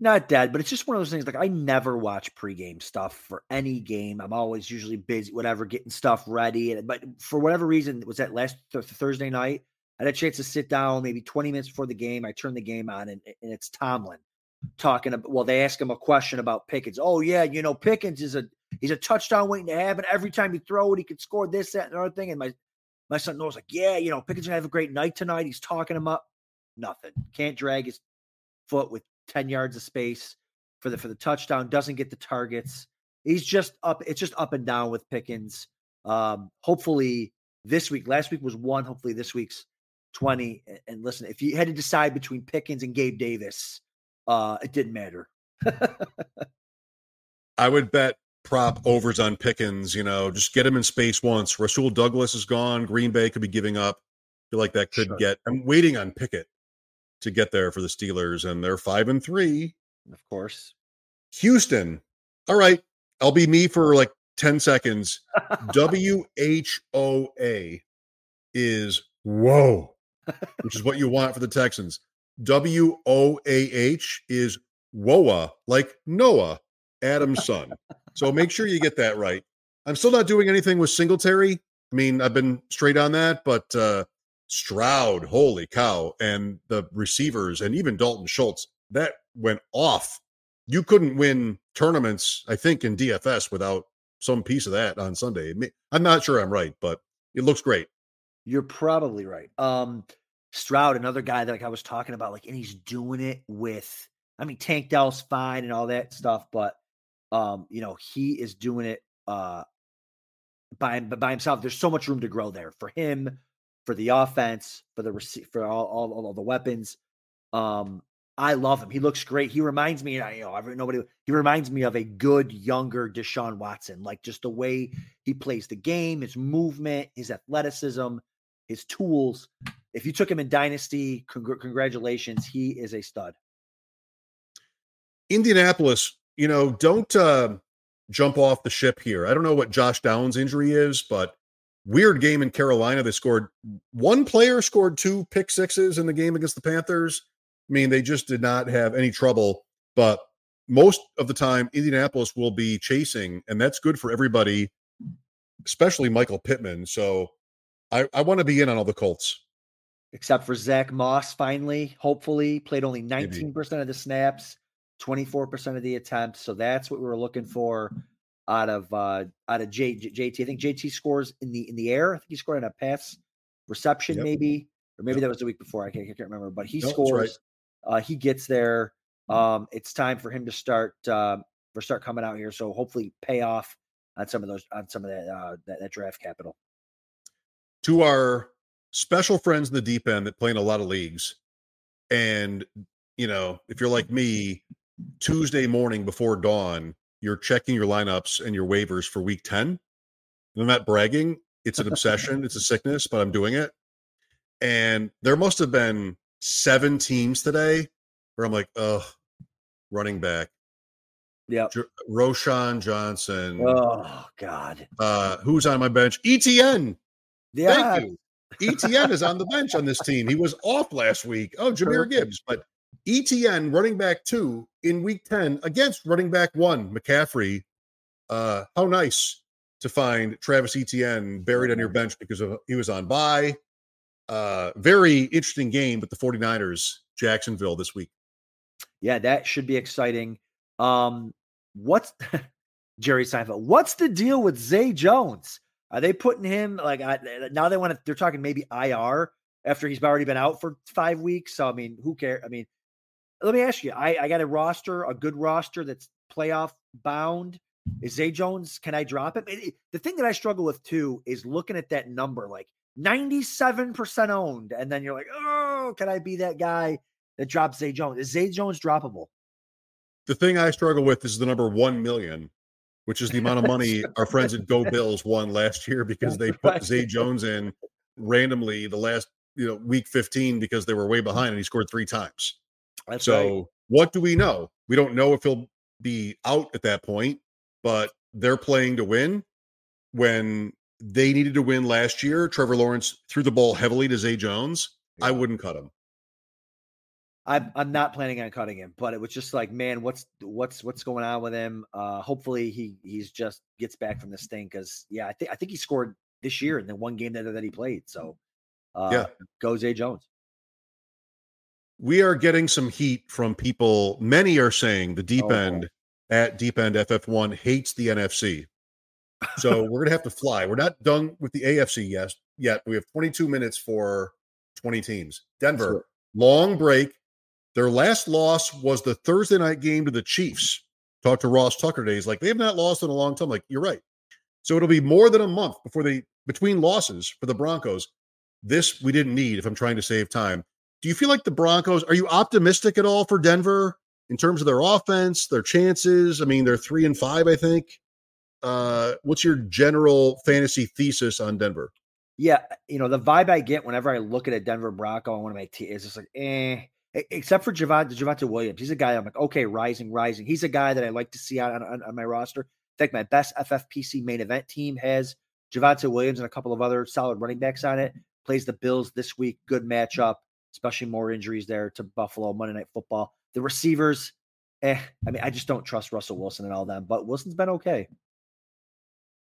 Not dead, but it's just one of those things. Like I never watch pregame stuff for any game. I'm always usually busy, whatever, getting stuff ready. But for whatever reason, was that last th- Thursday night. I had a chance to sit down maybe 20 minutes before the game. I turned the game on, and, and it's Tomlin talking about. Well, they ask him a question about Pickens. Oh yeah, you know Pickens is a he's a touchdown waiting to happen. Every time you throw it, he could score this, that, and another thing. And my my son knows like, yeah, you know Pickens gonna have a great night tonight. He's talking him up nothing. Can't drag his foot with 10 yards of space for the for the touchdown, doesn't get the targets. He's just up, it's just up and down with Pickens. Um, hopefully this week, last week was one, hopefully this week's 20. And listen, if you had to decide between Pickens and Gabe Davis, uh, it didn't matter. I would bet prop overs on Pickens, you know, just get him in space once. Rasul Douglas is gone. Green Bay could be giving up. I feel like that could sure. get I'm waiting on Pickett to get there for the Steelers, and they're five and three. Of course. Houston. All right. I'll be me for like 10 seconds. W H O A is whoa, which is what you want for the Texans. W O A H is Woa, like Noah, Adam's son. so make sure you get that right. I'm still not doing anything with Singletary. I mean, I've been straight on that, but uh, Stroud, holy cow, and the receivers, and even Dalton Schultz, that went off. You couldn't win tournaments, I think, in DFS without some piece of that on Sunday. I'm not sure I'm right, but it looks great. You're probably right. Um, Stroud, another guy that like I was talking about, like, and he's doing it with, I mean, Tank Dell's fine and all that stuff, but um, you know, he is doing it uh, by by himself. There's so much room to grow there for him, for the offense, for the rece- for all, all, all the weapons. Um, I love him. He looks great. He reminds me, you know, nobody. He reminds me of a good younger Deshaun Watson, like just the way he plays the game, his movement, his athleticism, his tools. If you took him in dynasty, congr- congratulations, he is a stud. Indianapolis, you know, don't uh, jump off the ship here. I don't know what Josh Downs' injury is, but weird game in Carolina. They scored one player scored two pick sixes in the game against the Panthers. I mean, they just did not have any trouble, but most of the time, Indianapolis will be chasing, and that's good for everybody, especially Michael Pittman. So I, I want to be in on all the Colts. Except for Zack Moss, finally, hopefully, played only 19% Maybe. of the snaps, 24% of the attempts. So that's what we were looking for out of uh out of J, J, JT. I think JT scores in the in the air. I think he scored on a pass reception, yep. maybe, or maybe yep. that was the week before. I can't, I can't remember, but he nope, scores. Right. Uh, he gets there. Um, it's time for him to start uh, for start coming out here. So hopefully pay off on some of those on some of that uh, that, that draft capital. To our special friends in the deep end that play in a lot of leagues, and you know, if you're like me, Tuesday morning before dawn, you're checking your lineups and your waivers for week 10. I'm not bragging. It's an obsession. it's a sickness, but I'm doing it. And there must have been seven teams today where I'm like, oh, running back. Yeah. J- Roschon Johnson. Oh, God. Uh, who's on my bench? ETN. Yeah. Thank you. ETN is on the bench on this team. He was off last week. Oh, Jahmyr Gibbs. But ETN running back two in week 10 against running back one, McCaffrey. Uh, how nice to find Travis Etienne buried on your bench because of he was on bye. Uh, very interesting game with the 49ers, Jacksonville this week. Yeah, that should be exciting. Um, what's Jerry Seinfeld? What's the deal with Zay Jones? Are they putting him like now they want to? They're talking maybe IR after he's already been out for five weeks. So I mean, who cares? I mean, let me ask you. I, I got a roster, a good roster that's playoff bound. Is Zay Jones? Can I drop him? It, it, the thing that I struggle with too is looking at that number, like ninety-seven percent owned, and then you're like, oh, can I be that guy that drops Zay Jones? Is Zay Jones droppable? The thing I struggle with is the number one million, which is the amount of money our friends at Go Bills won last year because they put. Zay Jones in randomly the last you know week 15 because they were way behind and he scored three times. That's so right. what do we know? We don't know if he'll be out at that point, but they're playing to win. When they needed to win last year, Trevor Lawrence threw the ball heavily to Zay Jones. Yeah. I wouldn't cut him. I'm I'm not planning on cutting him, but it was just like, man, what's what's what's going on with him? Uh hopefully he he's just gets back from this thing because yeah, I think I think he scored this year in the one game that, that he played. So uh yeah, go Zay Jones we are getting some heat from people. Many are saying the deep oh, end at deep end FF1 hates the NFC. So we're gonna have to fly. We're not done with the AFC yet. Yet we have 22 minutes for 20 teams. Denver, sure. long break. Their last loss was the Thursday night game to the Chiefs. Talked to Ross Tucker today. He's like, they have not lost in a long time. Like, you're right. So it'll be more than a month before they between losses for the Broncos. This we didn't need if I'm trying to save time. Do you feel like the Broncos are you optimistic at all for Denver in terms of their offense, their chances? I mean, they're three and five, I think. Uh, what's your general fantasy thesis on Denver? Yeah, you know the vibe I get whenever I look at a Denver Bronco on one of my teams is just like, eh. Except for Javonte, Javonte Williams, he's a guy I'm like, okay, rising, rising. He's a guy that I like to see on, on, on my roster. In fact, my best FFPC main event team has Javonte Williams and a couple of other solid running backs on it. Plays the Bills this week. Good matchup especially more injuries there to Buffalo Monday Night Football. The receivers, eh, I mean, I just don't trust Russell Wilson and all them, but Wilson's been okay.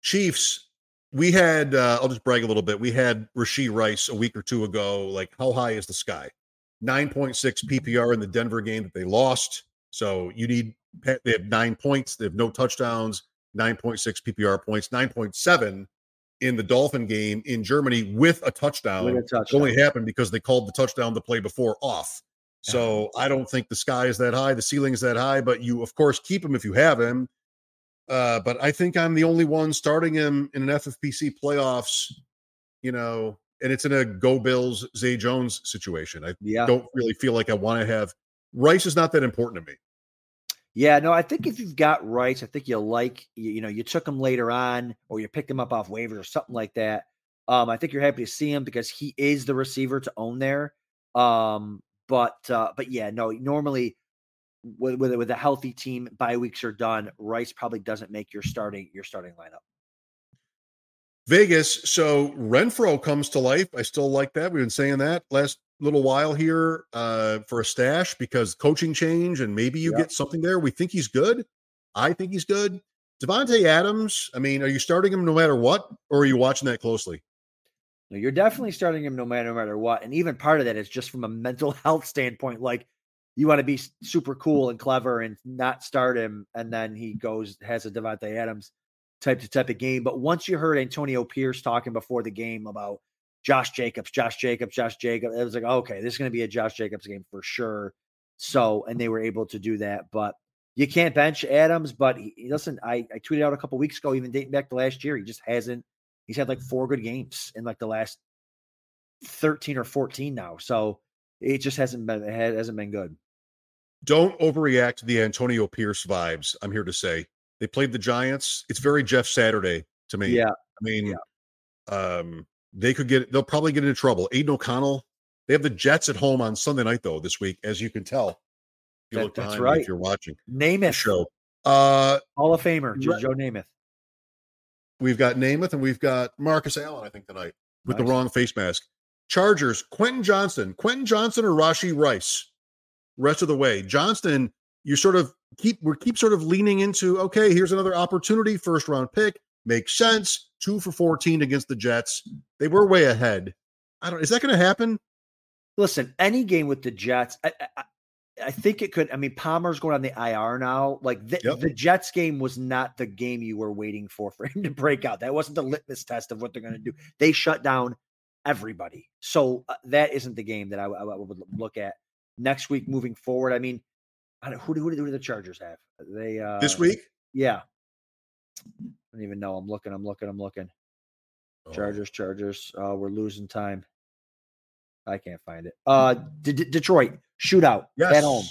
Chiefs, we had, uh, I'll just brag a little bit. We had Rashee Rice a week or two ago. Like, how high is the sky? 9.6 PPR in the Denver game that they lost. So you need, they have nine points. They have no touchdowns, 9.6 PPR points, 9.7 in the Dolphin game in Germany with a touchdown. With a touchdown. It only happened because they called the touchdown the play before off. So I don't think the sky is that high, the ceiling is that high, but you of course keep him if you have him. Uh, but I think I'm the only one starting him in an FFPC playoffs, you know, and it's in a go Bills, Zay Jones situation. I Yeah. don't really feel like I want to have Rice is not that important to me. Yeah, no, I think if you've got Rice, I think you like you, you know you took him later on, or you picked him up off waivers or something like that. Um, I think you're happy to see him because he is the receiver to own there. Um, but uh, but yeah, no, normally with with, with a healthy team, bye weeks are done. Rice probably doesn't make your starting your starting lineup. Vegas. So Renfrow comes to life. I still like that. We've been saying that last little while here uh, for a stash because coaching change and maybe you Yep. get something there. We think he's good. I think he's good. Davante Adams. I mean, are you starting him no matter what, or are you watching that closely? No, you're definitely starting him no matter no matter what, and even part of that is just from a mental health standpoint. Like you want to be super cool and clever and not start him, and then he goes has a Davante Adams type to type of game. But once you heard Antonio Pierce talking before the game about Josh Jacobs, Josh Jacobs, Josh Jacobs, it was like okay, this is going to be a Josh Jacobs game for sure. So, and they were able to do that, but. You can't bench Adams, but he, listen. I, I tweeted out a couple weeks ago, even dating back to last year, he just hasn't he's had like four good games in like the last 13 or 14 now. So it just hasn't been it hasn't been good. Don't overreact to the Antonio Pierce vibes. I'm here to say they played the Giants. It's very Jeff Saturday to me. Yeah. I mean, um, they could get. They'll probably get into trouble. Aidan O'Connell. They have the Jets at home on Sunday night though this week, as you can tell. You that, look that's right. If you're watching Namath, show. Uh, Hall of Famer, Joe. Joe Namath. we've got Namath and we've got Marcus Allen. I think tonight with the wrong face mask. Chargers. Quentin Johnston. Quentin Johnston or Rashee Rice. Rest of the way. Johnston. You sort of keep. We keep sort of leaning into. Okay, here's another opportunity. First round pick makes sense. Two for fourteen against the Jets. They were way ahead. I don't. Is that going to happen? Listen, any game with the Jets, I, I, I think it could. I mean, Palmer's going on the IR now. Like the, Yep. the Jets game was not the game you were waiting for for him to break out. That wasn't the litmus test of what they're going to do. They shut down everybody. So uh, that isn't the game that I, I would look at next week moving forward. I mean, I don't, who, do, who, do, who do the Chargers have? They uh, this week? Yeah. I don't even know. I'm looking. I'm looking. I'm looking. Oh. Chargers, Chargers. Uh, we're losing time. I can't find it. Uh, D- D- Detroit shootout Yes. at home.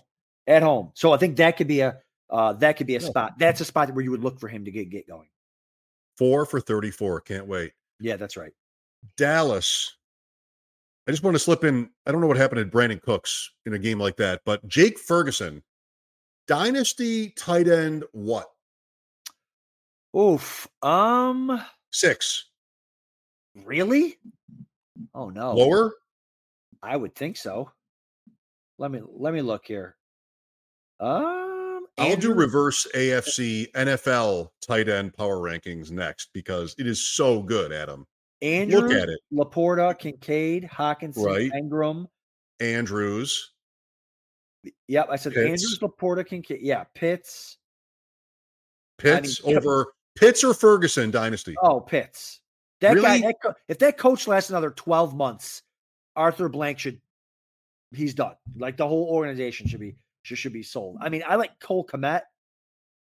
At home. So I think that could be a uh, that could be a Yeah. spot. That's a spot where you would look for him to get get going. Four for thirty-four. Can't wait. Yeah, that's right. Dallas. I just want to slip in. I don't know what happened to Brandin Cooks in a game like that, but Jake Ferguson, dynasty tight end, what? Oof. Um. Six. Really? Oh no. Lower? I would think so. Let me let me look here. Um. I'll do reverse AFC NFL tight end power rankings next because it is so good, Adam. Andrews, Look at it. Laporta, Kincaid, Hockenson, Right. Ingram. Andrews. Yep, I said Pitts. Andrews, Laporta, Kincaid. Yeah, Pitts. I mean, Pitts over Pitts or Ferguson dynasty. Oh, Pitts. That guy. Really? That co- if that coach lasts another twelve months, Arthur Blank should. He's done. Like the whole organization should be should, should be sold. I mean, I like Cole Kmet.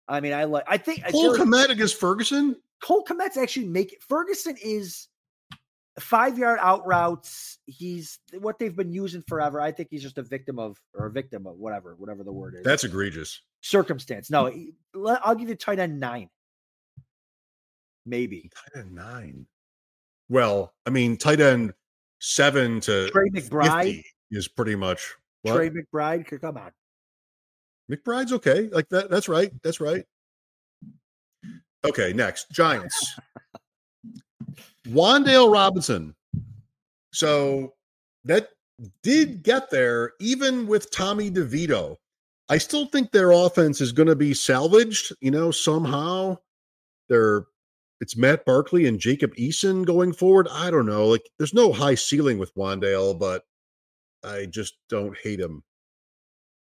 I mean, I like. I think I Cole like Kmet against Ferguson? Cole Kmet's actually make it. Ferguson is five yard out routes. He's what they've been using forever. I think he's just a victim of or a victim of whatever whatever the word is. That's egregious. circumstance. No, I'll give you tight end nine, maybe. Tight end nine. Well, I mean, tight end seven to Trey McBride. 50 is pretty much what? Trey McBride, come on. McBride's okay. Like that. That's right. That's right. Okay, next Giants. Wan'Dale Robinson. So that did get there, even with Tommy DeVito. I still think their offense is going to be salvaged. You know, somehow. They're it's Matt Barkley and Jacob Eason going forward. I don't know. Like, there's no high ceiling with Wan'Dale, but I just don't hate him.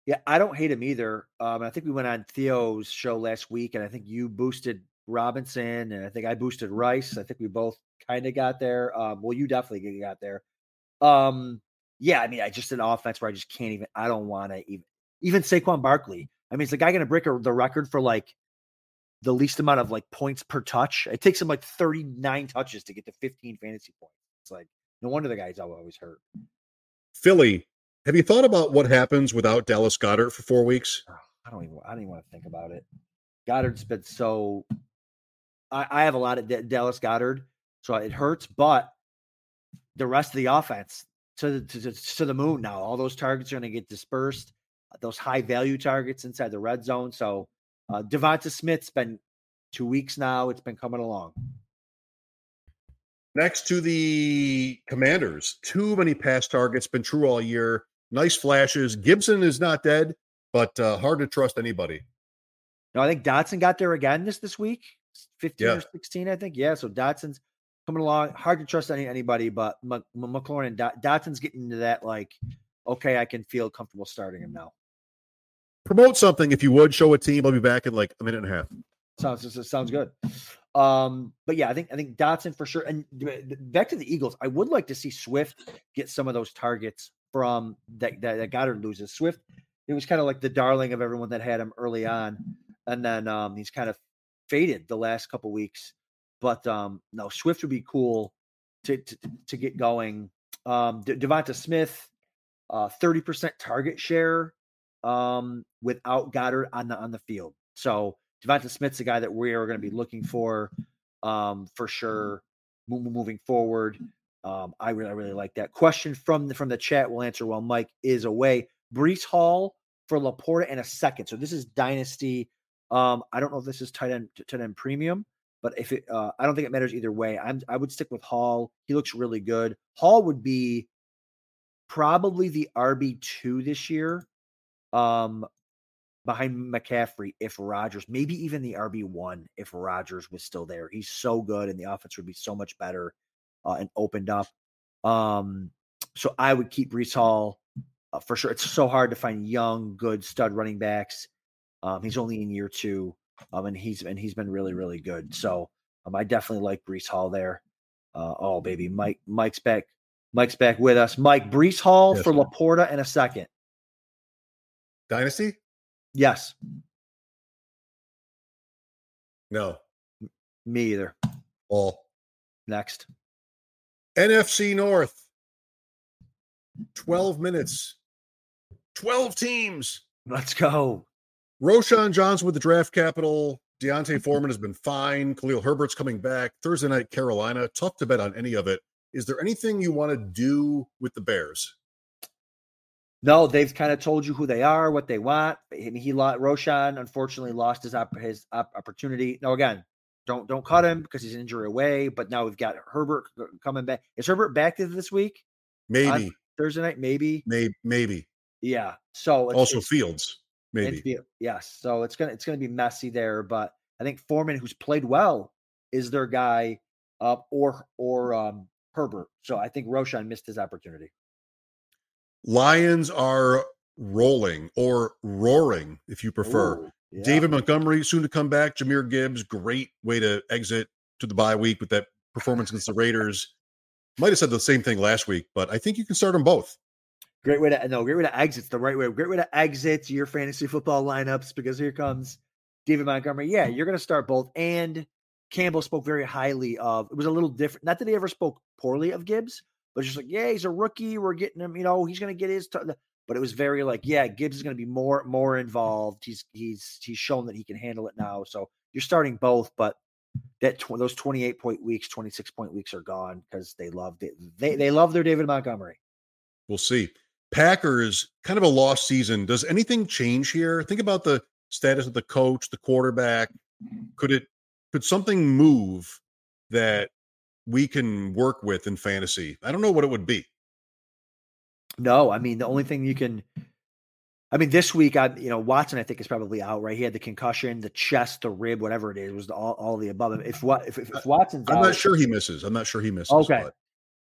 Yeah, I don't hate him either. Um, I think we went on Theo's show last week, and I think you boosted Robinson, and I think I boosted Rice. I think we both kind of got there. Um, well, you definitely got there. Um, yeah, I mean, I just an offense where I just can't even. I don't want to even even Saquon Barkley. I mean, is the guy going to break a, the record for like the least amount of like points per touch. It takes him like 39 touches to get to 15 fantasy points. It's like no wonder the guy's always hurt. Philly, have you thought about what happens without Dallas Goedert for four weeks? I don't even I don't even want to think about it. Goedert's been so. I, I have a lot of D- Dallas Goedert, so it hurts. But the rest of the offense to the, to, to the moon now. All those targets are going to get dispersed. Those high value targets inside the red zone. So uh, Devonta Smith's been two weeks now. It's been coming along. Next to the Commanders, too many pass targets. Been true all year. Nice flashes. Gibson is not dead, but uh, hard to trust anybody. No, I think Dotson got there again this this week, fifteen yeah. or sixteen, I think. Yeah, so Dotson's coming along. Hard to trust any anybody, but M- McLaurin and Dot- Dotson's getting into that like, okay, I can feel comfortable starting him now. Promote something if you would. Show a team. I'll be back in like a minute and a half. Sounds sounds good. Um, but yeah, I think I think Dotson for sure. And back to the Eagles, I would like to see Swift get some of those targets from that that, that Goedert loses. Swift, it was kind of like the darling of everyone that had him early on, and then um, he's kind of faded the last couple weeks. But um, no, Swift would be cool to to, to get going. Um, De- Devonta Smith, uh, thirty uh, percent target share um, without Goedert on the on the field. So Devonta Smith's a guy that we are going to be looking for um, for sure moving forward. Um, I really, I really like that question from the, from the chat. We'll answer while Mike is away. Breece Hall for Laporta and a second. So this is dynasty. Um, I don't know if this is tight end tight end premium, but if it, uh, I don't think it matters either way. I'm I would stick with Hall. He looks really good. Hall would be probably the RB two this year. Um, behind McCaffrey if Rodgers, maybe even the RB1 if Rodgers was still there. He's so good and the offense would be so much better uh, and opened up. Um, so I would keep Breece Hall uh, for sure. It's so hard to find young, good stud running backs. Um, he's only in year two, um, and he's and he's been really, really good. So um, I definitely like Breece Hall there. Uh, oh baby, Mike, Mike's back. Mike's back with us. Mike Breece Hall yes, for Laporta in a second. Dynasty. Yes. No. Me either. All. Next. NFC North. 12 minutes. 12 teams. Let's go. Roschon Johnson with the draft capital. D'Onta Foreman has been fine. Khalil Herbert's coming back. Thursday night, Carolina. Tough to bet on any of it. Is there anything you want to do with the Bears? No, they've kind of told you who they are, what they want. He, he Roschon unfortunately lost his his opportunity. No, again, don't don't cut him because he's injury away. But now we've got Herbert coming back. Is Herbert back this week? Maybe Thursday night. Maybe. Maybe. Maybe. Yeah. So it's, also it's, Fields. Maybe. Field, yes. So it's gonna it's gonna be messy there. But I think Foreman, who's played well, is their guy. Uh, or or um, Herbert. So I think Roschon missed his opportunity. Lions are rolling or roaring, if you prefer. Ooh, yeah. David Montgomery soon to come back. Jahmyr Gibbs, great way to exit to the bye week with that performance against the Raiders. Might have said the same thing last week, but I think you can start them both. Great way to no, great way to exit the right way. Great way to exit your fantasy football lineups because here comes David Montgomery. Yeah, you're going to start both. And Campbell spoke very highly of. It was a little different. Not that he ever spoke poorly of Gibbs, but just like, yeah, he's a rookie. We're getting him. You know, he's going to get his. T-. But it was very like, yeah, Gibbs is going to be more more involved. He's he's he's shown that he can handle it now. So you're starting both, but that tw- those 28 point weeks, 26 point weeks are gone because they loved it. They they love their David Montgomery. We'll see. Packers kind of a lost season. Does anything change here? Think about the status of the coach, the quarterback. Could it could something move that we can work with in fantasy. I don't know what it would be. No, I mean the only thing you can. I mean, this week, I you know Watson, I think is probably out. Right, he had the concussion, the chest, the rib, whatever it is, was the, all, all the above. If what if, if, uh, if Watson's, I'm out, not sure he misses. I'm not sure he misses. Okay, but.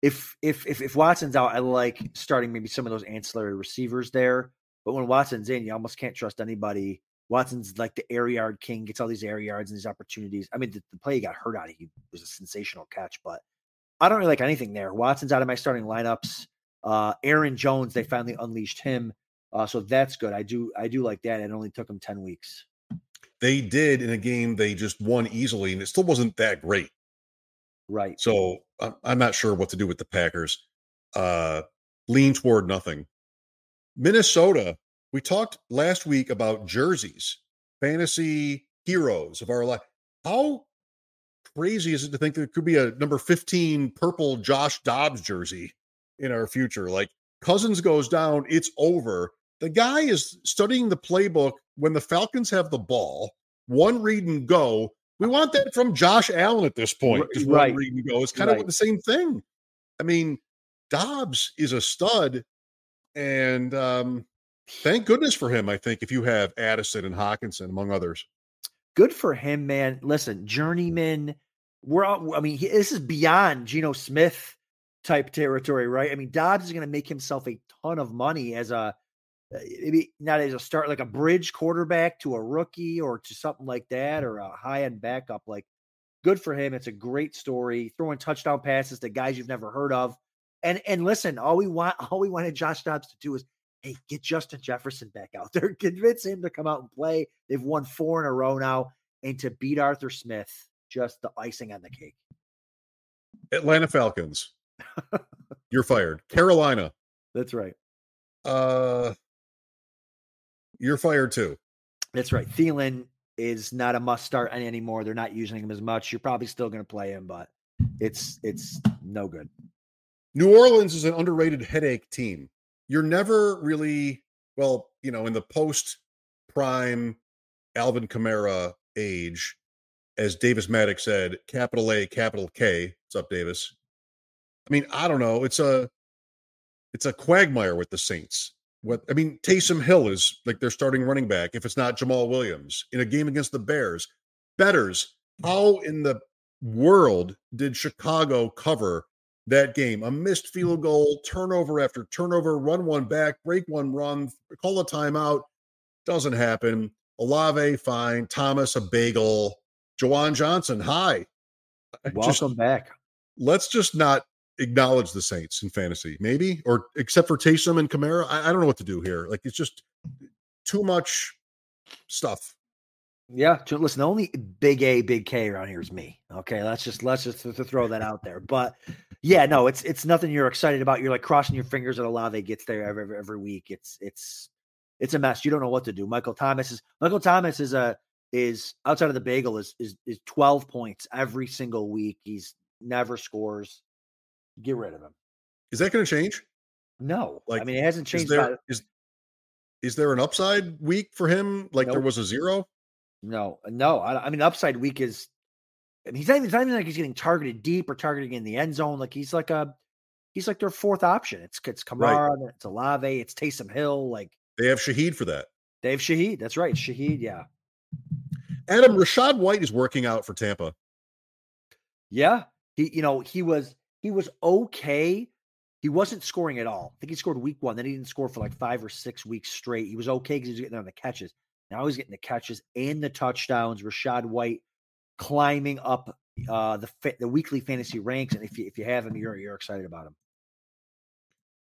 if if if if Watson's out, I like starting maybe some of those ancillary receivers there. But when Watson's in, you almost can't trust anybody Watson's like the air yard king, gets all these air yards and these opportunities. I mean, the, the play he got hurt on, he was a sensational catch, but I don't really like anything there. Watson's out of my starting lineups. Uh, Aaron Jones, they finally unleashed him. Uh, so that's good. I do I do like that. It only took him 10 weeks. they did in a game they just won easily, and it still wasn't that great. Right. So I'm, I'm not sure what to do with the Packers. Uh, lean toward nothing. Minnesota. We talked last week about jerseys, fantasy heroes of our life. How crazy is it to think there could be a number 15 purple Josh Dobbs jersey in our future? Like Cousins goes down, it's over. The guy is studying the playbook when the Falcons have the ball, one read and go. We want that from Josh Allen at this point. Just right. one read and go. It's kind right. of the same thing. I mean, Dobbs is a stud, and um, thank goodness for him. I think if you have Addison and Hockenson, among others, good for him, man. Listen, journeyman. We're all, I mean, he, this is beyond Geno Smith type territory, right? I mean, Dobbs is going to make himself a ton of money as a uh, maybe not as a start like a bridge quarterback to a rookie or to something like that or a high end backup. Like, good for him. It's a great story. Throwing touchdown passes to guys you've never heard of. And and listen, all we want, all we wanted Josh Dobbs to do is, hey, get Justin Jefferson back out there, convince him to come out and play. They've won four in a row now, and to beat Arthur Smith, just the icing on the cake. Atlanta Falcons. You're fired. Carolina. That's right. Uh you're fired too. That's right. Thielen is not a must start anymore. They're not using him as much. You're probably still going to play him, but it's it's no good. New Orleans is an underrated headache team. You're never really well, you know, in the post prime Alvin Kamara age, as Davis Maddox said, capital A, capital K. What's up, Davis? I mean, I don't know. It's a it's a quagmire with the Saints. What I mean, Taysom Hill is like their starting running back. If it's not Jamaal Williams in a game against the Bears, betters. How in the world did Chicago cover that game? A missed mm. field goal, turnover after turnover, run one back, break one run, call a timeout. Doesn't happen. Olave, fine. Thomas, a bagel. Juwan Johnson, hi. Welcome just, back. Let's just not acknowledge the Saints in fantasy, maybe, or except for Taysom and Kamara. I, I don't know what to do here. Like it's just too much stuff. Yeah, listen. The only big A, big K around here is me. Okay, let's just let's just throw that out there. But yeah, no, it's it's nothing you're excited about. You're like crossing your fingers that Olave gets there every, every every week. It's it's it's a mess. You don't know what to do. Michael Thomas is Michael Thomas is a is outside of the bagel is is is 12 points every single week. He's never scores. Get rid of him. Is that going to change? No. Like I mean, it hasn't changed. Is there, by, is, is there an upside week for him? Like nope. there was a zero? No, uh, no. I, I mean, upside week is. I mean, he's not even, it's not even like he's getting targeted deep or targeting in the end zone. Like he's like a, he's like their fourth option. It's it's Kamara, right. it's Olave, it's Taysom Hill. Like they have Shaheed for that. They have Shaheed. That's right, Shaheed. Yeah. Adam Rachaad White is working out for Tampa. Yeah, he you know he was he was okay. He wasn't scoring at all. I think he scored week one. Then he didn't score for like five or six weeks straight. He was okay because he was getting on the catches. Now he's getting the catches and the touchdowns. Rachaad White climbing up uh, the the weekly fantasy ranks, and if you if you have him, you're you're excited about him.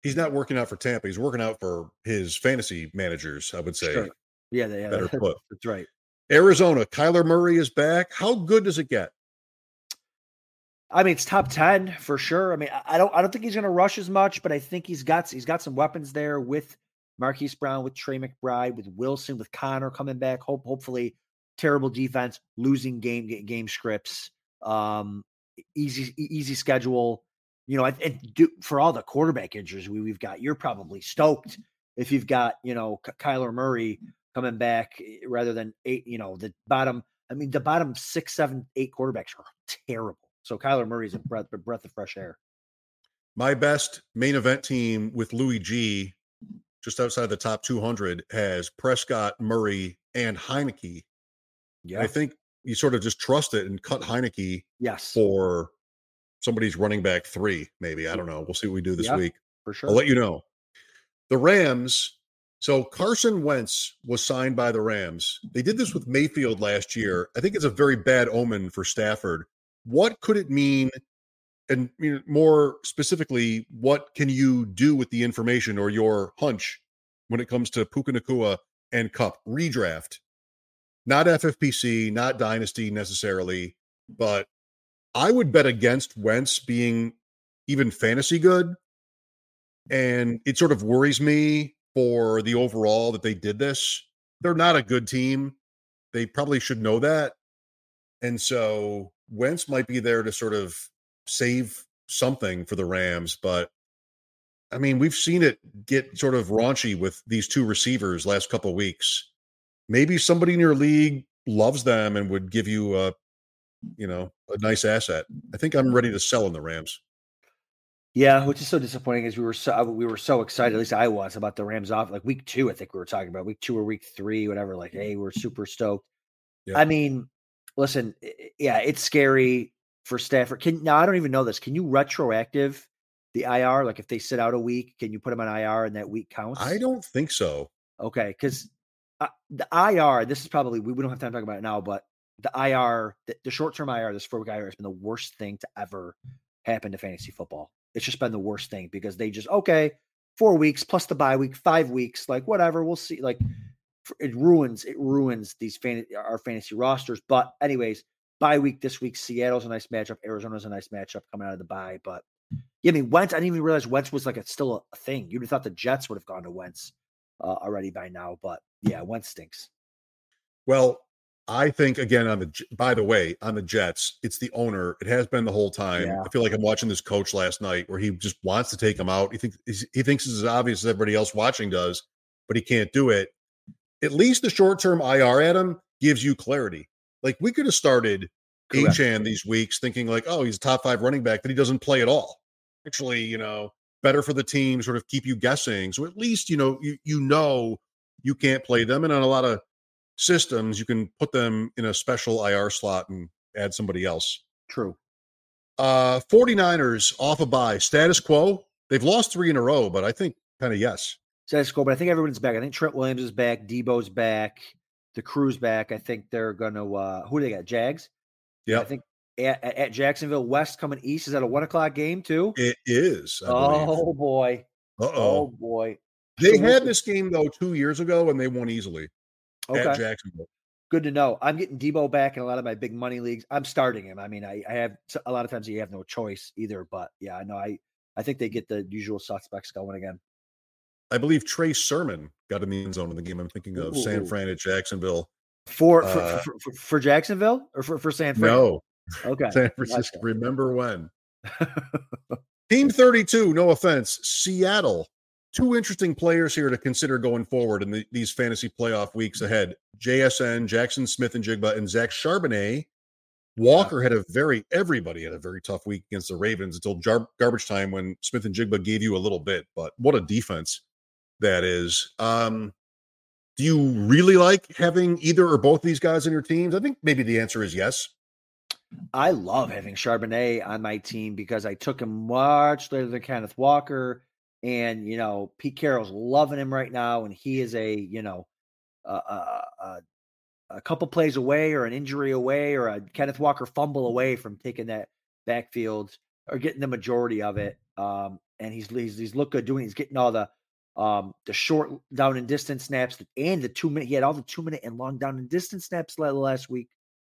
He's not working out for Tampa. He's working out for his fantasy managers. I would say. Sure. Yeah, they, better put. That's right. Arizona, Kyler Murray is back. How good does it get? I mean, it's top ten for sure. I mean, I don't, I don't think he's going to rush as much, but I think he's got, he's got some weapons there with Marquise Brown, with Trey McBride, with Wilson, with Connor coming back. Hope, hopefully, terrible defense, losing game game scripts, um, easy easy schedule. You know, and, do, for all the quarterback injuries we, we've got, you're probably stoked if you've got you know Kyler Murray coming back eh, rather than eight. You know, the bottom. I mean, the bottom six, seven, eight quarterbacks are terrible. So Kyler Murray's a breath, a breath of fresh air. My best main event team with Louis G, just outside the top 200, has Prescott, Murray, and Heinicke. Yeah, I think you sort of just trust it and cut Heinicke. Yes, for somebody's running back three, maybe. I don't know. We'll see what we do this yeah, week. For sure. I'll let you know. The Rams. So Carson Wentz was signed by the Rams. They did this with Mayfield last year. I think it's a very bad omen for Stafford what could it mean? And you know, more specifically, what can you do with the information or your hunch when it comes to Puka Nacua and Kupp redraft? not FFPC, not Dynasty necessarily, but I would bet against Wentz being even fantasy good. And it sort of worries me for the overall that they did this. They're not a good team. They probably should know that. And so Wentz might be there to sort of save something for the Rams, but I mean, we've seen it get sort of raunchy with these two receivers last couple weeks. Maybe somebody in your league loves them and would give you a, you know, a nice asset. I think I'm ready to sell in the Rams. Yeah, which is so disappointing is we were so we were so excited, at least I was, about the Rams off like week two. I think we were talking about week two or week three, whatever. Like, hey, we're super stoked. Yeah. I mean, listen, yeah, it's scary for Stafford. Can now I don't even know this. Can you retroactive the IR? Like if they sit out a week, can you put them on IR and that week counts? I don't think so. Okay, because uh, the IR, this is probably we, we don't have time to talk about it now, but the IR, the, the short term IR, this four week IR has been the worst thing to ever happen to fantasy football. It's just been the worst thing because they just okay, four weeks plus the bye week, five weeks, like whatever, we'll see. Like it ruins it ruins these fan our fantasy rosters. But anyways, bye week this week, Seattle's a nice matchup, Arizona's a nice matchup coming out of the bye. But yeah, I mean Wentz, I didn't even realize Wentz was like a, still a, thing. You'd have thought the Jets would have gone to Wentz uh, already by now, but yeah, Wentz stinks. Well, I think again on the by the way on the Jets, it's the owner. It has been the whole time. Yeah. I feel like I'm watching this coach last night where he just wants to take him out. He thinks he thinks it's as obvious as everybody else watching does, but he can't do it. At least the short term IR Adam gives you clarity. Like we could have started Achane these weeks thinking like, oh, he's a top five running back, that he doesn't play at all. Actually, you know, better for the team, sort of keep you guessing. So at least you know you you know you can't play them, and on a lot of systems, you can put them in a special IR slot and add somebody else. True. Uh 49ers off a bye. Status quo. They've lost three in a row, but I think kind of yes. Status quo, but I think everyone's back. I think Trent Williams is back, Deebo's back, the crew's back. I think they're gonna uh who do they got? Jags? Yeah. I think at, at, Jacksonville West coming east. Is that a one o'clock game too? It is. oh boy. Uh oh. boy. They had this game though two years ago and they won easily okay. at Jacksonville. Good to know. I'm getting Deebo back in a lot of my big money leagues. I'm starting him. I mean, I, I have a lot of times you have no choice either. But yeah, I know I I think they get the usual suspects going again. I believe Trey Sermon got in the end zone in the game. I'm thinking of Ooh. San Fran at Jacksonville. For for, uh, for, for, for, Jacksonville or for, for San Fran? No. Okay. San Francisco. Remember when? Team 32, no offense. Seattle two interesting players here to consider going forward in the, these fantasy playoff weeks ahead. JSN, Jackson Smith-Njigba, and Zach Charbonnet. Walker had a very everybody had a very tough week against the Ravens until jar- garbage time when Smith-Njigba gave you a little bit. But what a defense that is. Um, do you really like having either or both these guys in your teams? I think maybe the answer is yes. I love having Charbonnet on my team because I took him much later than Kenneth Walker. And, you know, Pete Carroll's loving him right now. And he is a, you know, a, a, a couple plays away or an injury away or a Kenneth Walker fumble away from taking that backfield or getting the majority of it. Um, and he's, he's, he's looked good doing, he's getting all the, um, the short down and distance snaps and the two minute, he had all the two minute and long down and distance snaps last week.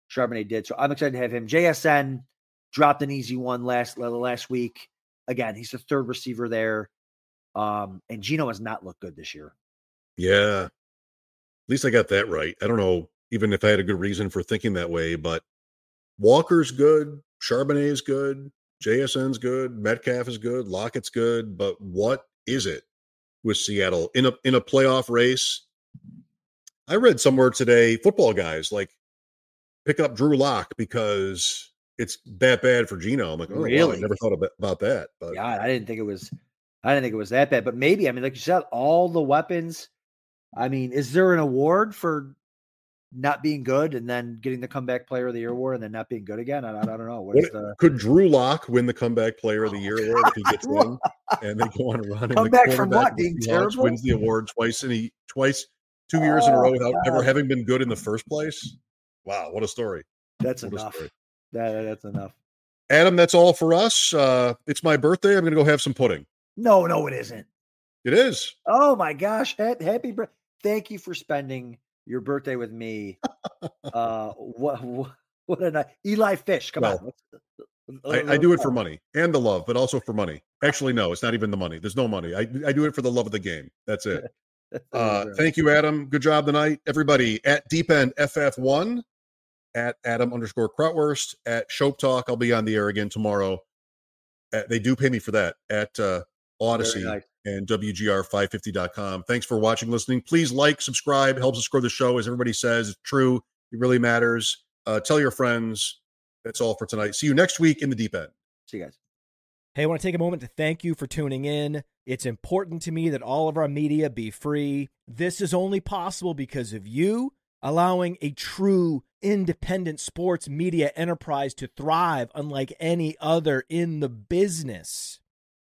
Charbonnet did. So I'm excited to have him. JSN dropped an easy one last last week. Again, he's the third receiver there. Um, and Geno has not looked good this year. Yeah. At least I got that right. I don't know even if I had a good reason for thinking that way, but Walker's good, Charbonnet is good, JSN's good, Metcalf is good, Lockett's good, but what is it with Seattle in a in a playoff race? I read somewhere today, football guys like pick up Drew Lock because it's that bad for Geno. I'm like, oh, really? Wow, I never thought about that. But yeah, I didn't think it was. I didn't think it was that bad. But maybe, I mean, like you said, all the weapons. I mean, is there an award for not being good and then getting the comeback player of the year award and then not being good again? I, I don't know. What what, the... Could Drew Lock win the comeback player of the year award if he gets one and they go on a run? Come back from what? Being terrible? Wins the award twice and he twice two years oh, in a row without God. ever having been good in the first place. Wow, what a story. That's what enough. That, that's enough. Adam, that's all for us. Uh, it's my birthday. I'm going to go have some pudding. No, no, it isn't. It is. Oh my gosh. Happy, happy birthday. Thank you for spending your birthday with me uh, what, what, what a night. Eli Fish, come Well, on. I, I do it for money and the love, but also for money. Actually, no, it's not even the money. There's no money. I, I do it for the love of the game. That's it. Uh, thank you, Adam. Good job tonight, everybody. At Deep End FF1, at Adam underscore Krautwurst, at Schopp Talk. I'll be on the air again tomorrow. At, they do pay me for that at uh, Audacy nice. And WGR550.com. Thanks for watching, listening. Please like, subscribe. Helps us grow the show. As everybody says, it's true. It really matters. Uh, tell your friends. That's all for tonight. See you next week in the Deep End. See you guys. Hey, I want to take a moment to thank you for tuning in. It's important to me that all of our media be free. This is only possible because of you allowing a true independent sports media enterprise to thrive unlike any other in the business.